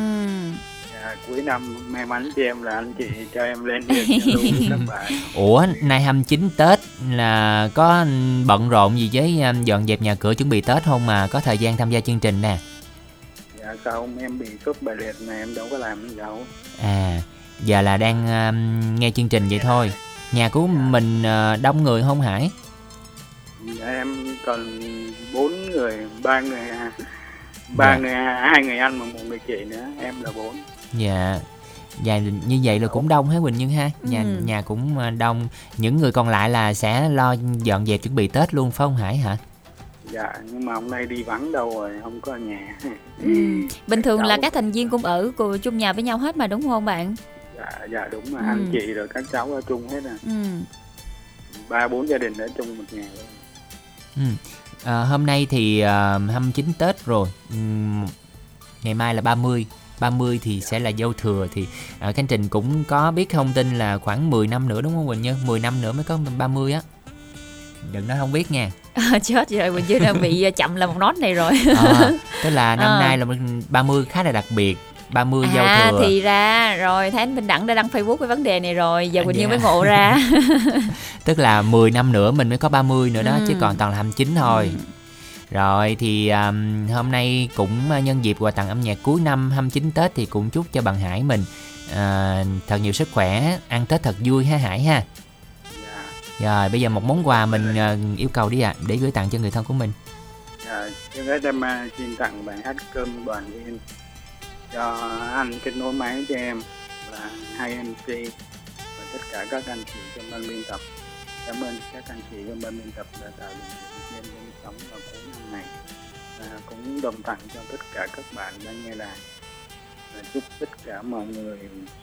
Dạ, cuối năm may mắn cho em là anh chị cho em lên được với các bạn. Ủa, nay 29 Tết là có bận rộn gì với um, dọn dẹp nhà cửa chuẩn bị Tết không mà có thời gian tham gia chương trình nè? Dạ không em bị cúp bài liệt mà em đâu có làm gì đâu. À, giờ là đang um, nghe chương trình vậy thôi. Nhà của mình uh, đông người không Hải? Dạ, em còn bốn người, ba người à, ba Dạ. người à, hai người anh và một người chị nữa, em là bốn. Dạ. Dạ như vậy là cũng đông hả Quỳnh Nhân ha? Nhà Ừ. nhà cũng uh, đông. Những người còn lại là sẽ lo dọn dẹp chuẩn bị Tết luôn phải không Hải hả? Dạ nhưng mà hôm nay đi vắng đâu rồi, không có ở nhà. Ừ. Bình thường là các thành viên cũng ở cùng chung nhà với nhau hết mà đúng không bạn? Dạ dạ đúng mà Ừ. anh chị rồi các cháu ở chung hết à. Ừ. Ba bốn gia đình ở chung một nhà luôn. Ừ. À, hôm nay thì uh, 29 Tết rồi. Ừm, ngày mai là 30. 30 thì sẽ là dâu thừa thì uh, Khánh Trình cũng có biết thông tin là khoảng 10 năm nữa đúng không Quỳnh Như? 10 năm nữa mới có 30 á. Đừng nói không biết nha. À, chết rồi mình chưa đang bị chậm là một nốt này rồi À, tức là năm À. nay là 30 khá là đặc biệt. 30 dâu à thừa. thì ra rồi thấy anh Bình Đẳng đã đăng Facebook với vấn đề này rồi giờ À, Quỳnh Như dạ. mới ngộ ra Tức là 10 năm nữa mình mới có 30 nữa đó Ừ. chứ còn toàn là 29 thôi. Rồi thì um, hôm nay cũng uh, nhân dịp quà tặng âm nhạc cuối năm 29 Tết thì cũng chúc cho bạn Hải mình uh, thật nhiều sức khỏe, ăn Tết thật vui ha Hải ha. Rồi bây giờ một món quà mình uh, yêu cầu đi ạ để gửi tặng cho người thân của mình. Dạ, trước hết em à, xin tặng bài hát cơm đoàn viên cho anh kết nối máy cho em là hai MC và tất cả các anh chị trong ban biên tập. Cảm ơn các anh chị trong ban biên tập đã tạo điều kiện cho em sống cuối năm này. Và cũng đồng tặng cho tất cả các bạn đang nghe đài. Và chúc tất cả mọi người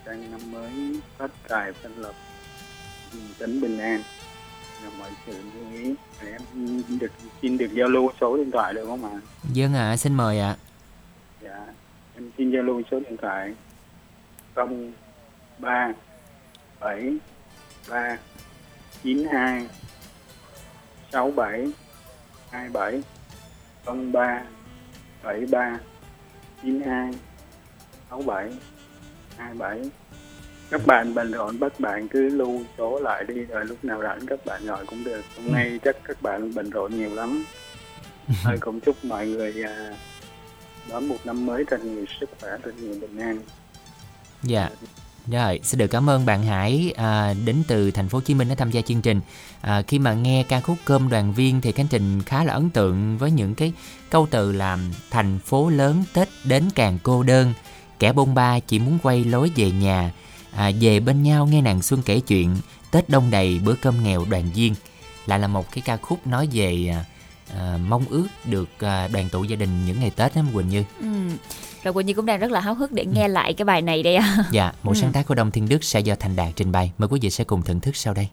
sang năm mới phát tài phân lập tĩnh bình an. Và mọi sự như ý để em được xin được giao lưu số điện thoại được không ạ? Dân ạ, xin mời ạ. Dạ, em xin giao lưu số điện thoại. 03 7 3 92 67 27 03 73 92 67 27 các bạn bận rộn các bạn cứ lưu số lại đi rồi lúc nào rảnh các bạn gọi cũng được. Hôm nay chắc các bạn bận rộn nhiều lắm. Tôi cũng chúc mọi người à, đón một năm mới thật nhiều sức khỏe thật nhiều bình an. Dạ. Rồi, xin được cảm ơn bạn Hải à, đến từ thành phố Hồ Chí Minh đã tham gia chương trình. À, khi mà nghe ca khúc Cơm đoàn viên thì Khánh Trình khá là ấn tượng với những cái câu từ làm thành phố lớn Tết đến càng cô đơn, kẻ bôn ba chỉ muốn quay lối về nhà, à, về bên nhau nghe nàng xuân kể chuyện, Tết đông đầy bữa cơm nghèo đoàn viên. Lại là một cái ca khúc nói về à, à, mong ước được à, đoàn tụ gia đình những ngày Tết đó Quỳnh Như. ừ. rồi Quỳnh Như cũng đang rất là háo hức để nghe lại cái bài này đây ạ Dạ, một Ừ. sáng tác của Đông Thiên Đức sẽ do Thành Đạt trình bày. Mời quý vị sẽ cùng thưởng thức sau đây.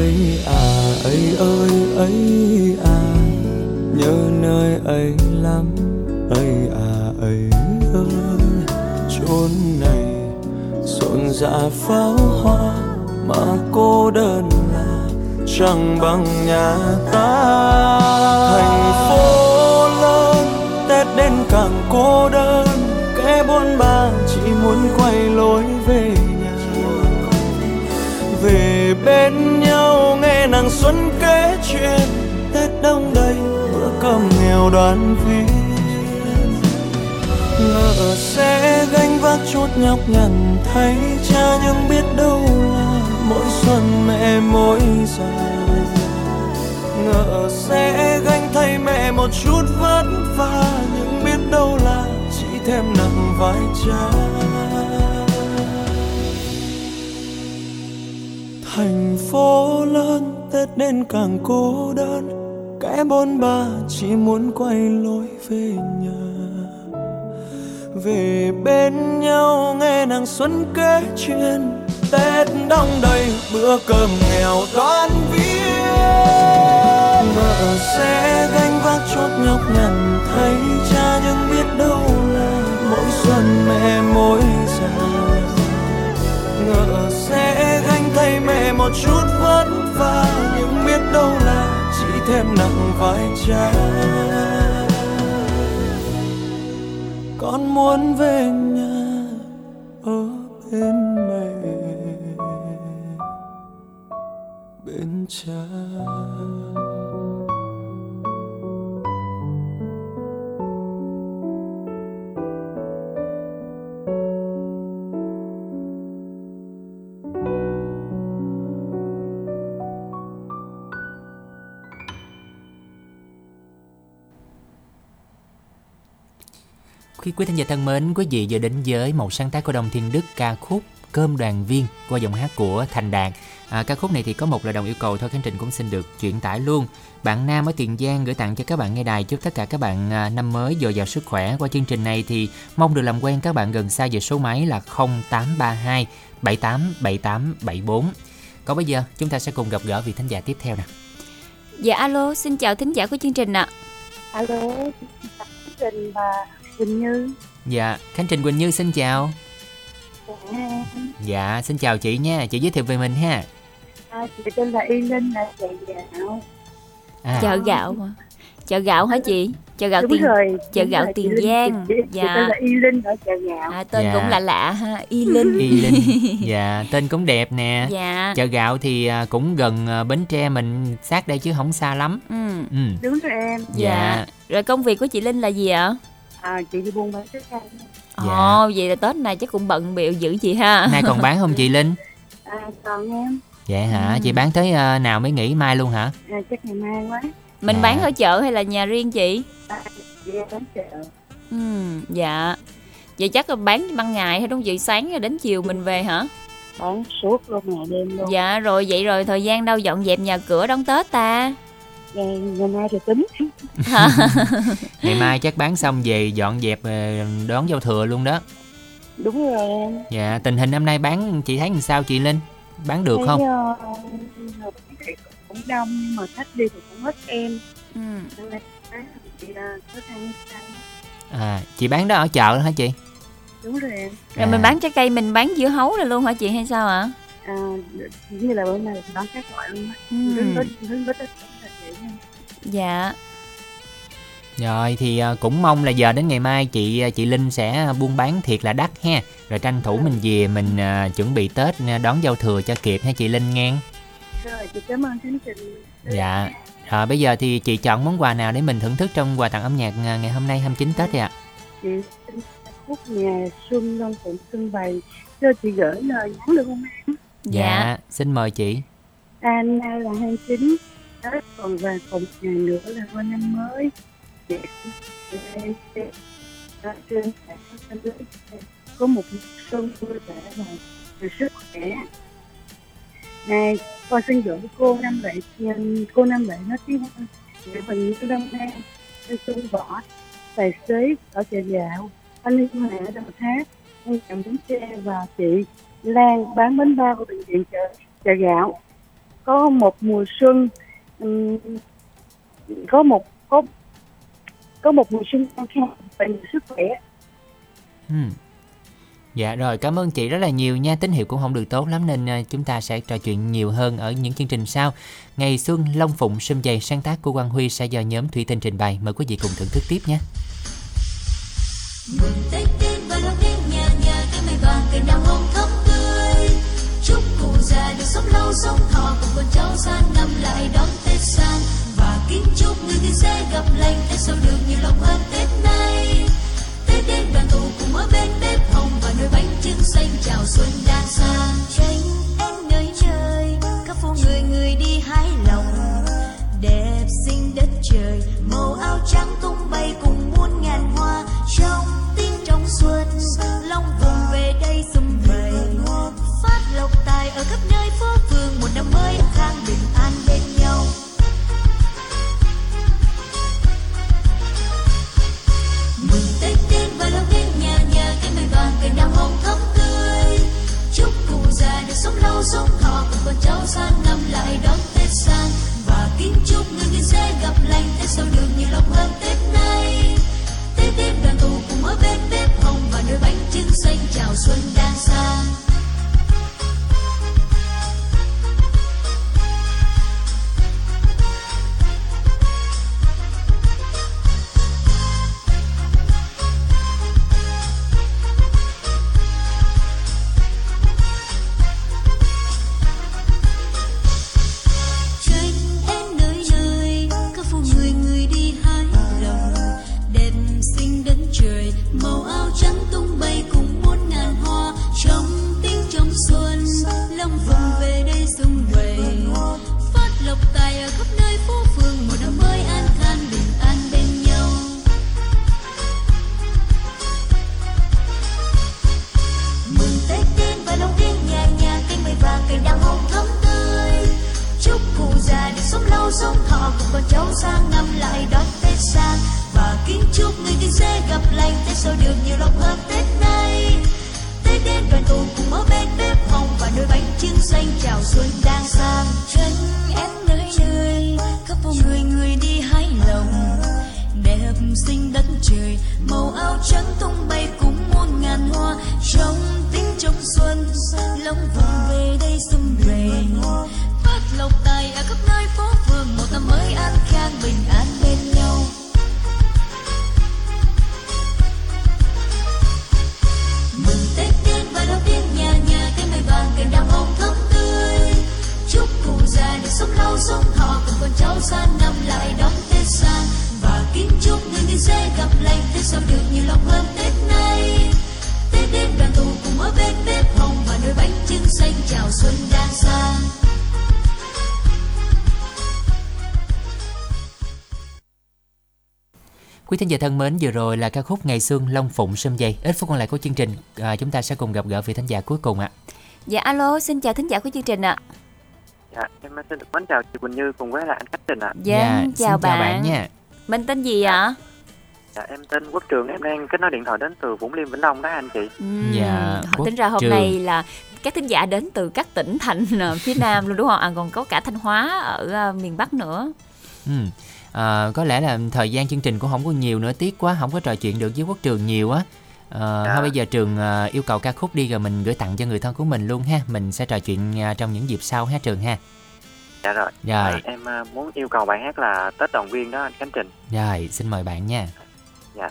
Ấy à ấy ơi, ấy à nhớ nơi ấy lắm. Ấy à ấy ơi, chốn này rộn rã pháo hoa mà cô đơn là chẳng bằng nhà ta. Thành phố lớn, tết đến càng cô đơn. Kẻ buôn ba chỉ muốn quay lối về nhà. Về bên nhau nàng xuân kể chuyện, tết đông đầy, bữa cơm nghèo đoàn viên lỡ sẽ gánh vác chút nhọc nhằn, thấy cha nhưng biết đâu là mỗi xuân mẹ mỗi giờ. Ngỡ sẽ gánh thay mẹ một chút vất vả, nhưng biết đâu là chỉ thêm nặng vai cha. Thành phố lớn tết đến càng cô đơn, kẻ bôn ba chỉ muốn quay lối về nhà. Về bên nhau nghe nàng xuân kể chuyện, tết đông đầy bữa cơm nghèo toan viên vợ sẽ gánh vác chốt nhọc nhằn thấy cha nhưng biết đâu là mỗi xuân mẹ mỗi già. Ngỡ sẽ gánh thay mẹ một chút vất vả nhưng biết đâu là chỉ thêm nặng vai cha. Con muốn về nhà ở bên mẹ, bên cha. Quý quý thính giả thân mến, quý vị vừa đến với một sáng tác của Đông Thiên Đức ca khúc Cơm đoàn viên qua giọng hát của Thành Đạt. À, ca khúc này thì có một lời đồng yêu cầu thôi Khánh Trình cũng xin được chuyển tải luôn. Bạn Nam ở Tiền Giang gửi tặng cho các bạn nghe đài chúc tất cả các bạn à, năm mới dồi dào sức khỏe. Qua chương trình này thì mong được làm quen các bạn gần xa về số máy là 0832 787874. Còn bây giờ chúng ta sẽ cùng gặp gỡ vị thính giả tiếp theo nè. Dạ alo, xin chào thính giả của chương trình ạ. Alo, Khánh Trình và Quỳnh Như. Dạ, Khánh Trình Quỳnh Như xin chào. À, Dạ, xin chào chị nha, chị giới thiệu về mình ha. à, chị tên là Y Linh là chị Dạo. À. Chợ gạo mà. Chợ gạo hả chị? Chợ gạo Đúng tiền rồi, chợ gạo rồi, Tiền Giang. chị- chị- chị tên là Y Linh ở chợ gạo. À, tên Dạ. cũng lạ lạ ha, Y Linh. Y Linh. Dạ, tên cũng đẹp nè. Dạ. Chợ gạo thì à, cũng gần à, Bến Tre mình sát đây chứ không xa lắm. Ừ. Ừ. Đúng rồi em. Dạ. Rồi công việc của chị Linh là gì ạ? À, chị đi buôn bán thức ăn. Ồ, vậy là Tết này chắc cũng bận biểu dữ chị ha. Nay còn bán không chị Linh? À, còn em, Dạ hả? Ừ. Chị bán tới à, nào mới nghỉ mai luôn hả? à, chắc ngày mai quá. Mình Dạ. bán ở chợ hay là nhà riêng chị? À, chị em đến chợ. Ừ, dạ. Vậy chắc là bán ban ngày hay đúng không chị? Sáng rồi đến chiều mình về hả? Bán suốt luôn ngày đêm luôn. Dạ rồi vậy rồi thời gian đâu dọn dẹp nhà cửa đón Tết ta? Ngày, mai thì tính. Ngày mai chắc bán xong về dọn dẹp à, đón giao thừa luôn đó. Đúng rồi em. Dạ, tình hình năm nay bán chị thấy làm sao chị Linh? Bán được không? Ờ, cũng đông nhưng mà khách đi thì cũng ít em. Ừ. Xanh. À, chị bán đó ở chợ đó hả chị? Đúng rồi em. Rồi mình bán trái cây mình bán dưa hấu rồi luôn hả chị hay sao ạ? À, như là bữa nay bán các loại luôn á. Ừ. Dạ. Rồi thì à, cũng mong là giờ đến ngày mai chị à, chị Linh sẽ buôn bán thiệt là đắt ha. Rồi tranh thủ mình về mình à, chuẩn bị Tết à, đón giao thừa cho kịp ha chị Linh nghe. Rồi chị cảm ơn Khánh Trình. Dạ. Rồi bây giờ thì chị chọn món quà nào để mình thưởng thức trong quà tặng âm nhạc à, ngày hôm nay 29 Tết vậy ạ? Chị khúc nhà Xuân Long Phụng Xuân Bày cho chị gửi lời nhắn được không em? Dạ. Xin mời chị. Anna là 29 Tết còn vài cùng ngày nữa là qua năm mới. Để trên có một xuân vui vẻ và sức khỏe. Này con xin gửi cô năm bảy cô năm bảy nói tiếng Hoa để mình như năm em, anh xuân võ tài xế ở chợ gạo anh liên hệ ở đồng tháp anh chồng bến xe và chị Lan bán bánh bao của bệnh viện chợ chợ gạo. Có một mùa xuân ừm, có một có có một mùa xuân an khang và nhiều sức khỏe. Ừ. Dạ rồi cảm ơn chị rất là nhiều nha. Tín hiệu cũng không được tốt lắm nên à, chúng ta sẽ trò chuyện nhiều hơn ở những chương trình sau. Ngày Xuân Long Phụng Sum Dày sáng tác của Quang Huy sẽ do nhóm Thủy Tinh trình bày. Mời quý vị cùng thưởng thức tiếp nhé. Tết đến và lòng đến nhà nhà cái mây vàng cành đào hồng thắm tươi. Chúc cụ già được sống lâu sống thọ cùng con cháu sang năm lại đón chúc sẽ gặp lành Tết sau được nhiều lòng hơn Tết nay Tết đến đoàn tụ cùng ở bên bếp hồng và nồi bánh trưng xanh chào xuân thính giả thân mến, vừa rồi là ca khúc Ngày Xuân Long Phụng Sum Dày. Ít phút còn lại của chương trình, à, chúng ta sẽ cùng gặp gỡ vị thính giả cuối cùng ạ. Dạ alo, xin chào thính giả của chương trình ạ. Dạ, em xin được mến chào chị Quỳnh Như cùng với lại anh Khánh Trình ạ. Dạ, Dạ, chào xin chào bạn. bạn nha. Mình tên gì ạ? Dạ, em tên Quốc Trường, em đang kết nối điện thoại đến từ Vũng Liêm Vĩnh Long đó anh chị. Ừm, Dạ, họ Quốc tính ra hôm Trường. nay là các thính giả đến từ các tỉnh thành ờ, phía Nam luôn đúng không? À, còn có cả Thanh Hóa ở ờ, miền Bắc nữa. Ừ. à, có lẽ là thời gian chương trình cũng không có nhiều nữa tiếc quá không có trò chuyện được với quốc trường nhiều á à, thôi bây giờ trường à, yêu cầu ca khúc đi rồi mình gửi tặng cho người thân của mình luôn ha mình sẽ trò chuyện à, trong những dịp sau ha trường ha Dạ rồi. Rồi. À, em à, muốn yêu cầu bài hát là Tết đoàn viên đó anh Khánh Trình. rồi xin mời bạn nha Dạ.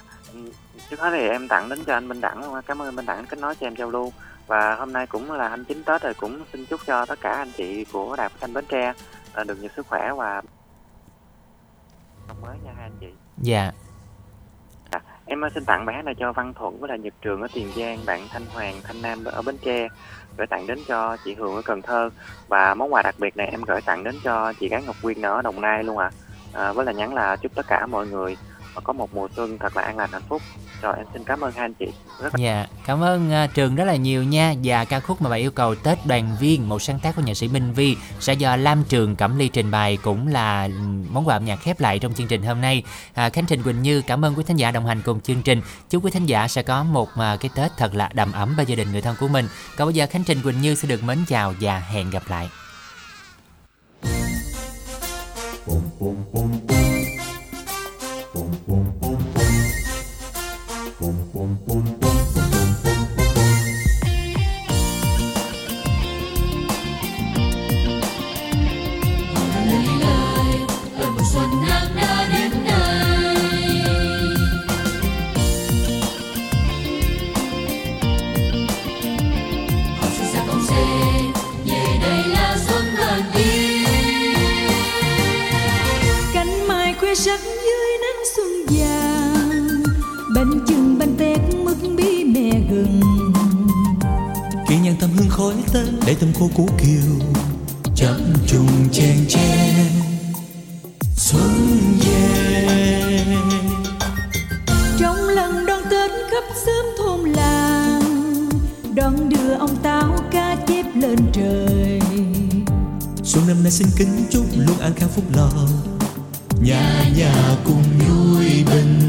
Trước hết thì em tặng đến cho anh Minh Đẳng luôn. Cảm ơn anh Minh Đẳng kết nối cho em giao lưu. Và hôm nay cũng là 29 Tết rồi cũng xin chúc cho tất cả anh chị của Đài Phát thanh Bến Tre à, được nhiều sức khỏe và năm mới nha hai anh chị. dạ Em à, xin tặng bài hát này cho Văn Thuận với là Nhật Trường ở Tiền Giang, bạn Thanh Hoàng, Thanh Nam ở Bến Tre gửi tặng đến cho chị Hường ở Cần Thơ và món quà đặc biệt này em gửi tặng đến cho chị gái Ngọc Quyên ở Đồng Nai luôn ạ. À. với là nhắn là chúc tất cả mọi người có một mùa xuân thật là an lành hạnh phúc. Rồi em xin cảm ơn hai anh chị. Rất là Dạ, cảm ơn à, Trường rất là nhiều nha. Và ca khúc mà bạn yêu cầu Tết Đoàn Viên Một sáng tác của nhạc sĩ Minh Vi Sẽ do Lam Trường Cẩm Ly trình bày Cũng là món quà âm nhạc khép lại trong chương trình hôm nay. À, Khánh Trình Quỳnh Như cảm ơn quý thính giả đồng hành cùng chương trình. Chúc quý thính giả sẽ có một à, cái Tết thật là đầm ấm bên gia đình người thân của mình. Còn bây giờ Khánh Trình Quỳnh Như sẽ được mến chào và hẹn gặp lại. Ơi khói tết để tâm khô cú kiều chậm trùng chen chen. Xuân về. Trong lần đón tết khắp xóm thôn làng đón đưa ông táo cá chép lên trời. Xuân năm nay xin kính chúc luôn an khang phúc lộc. Nhà nhà cùng vui bình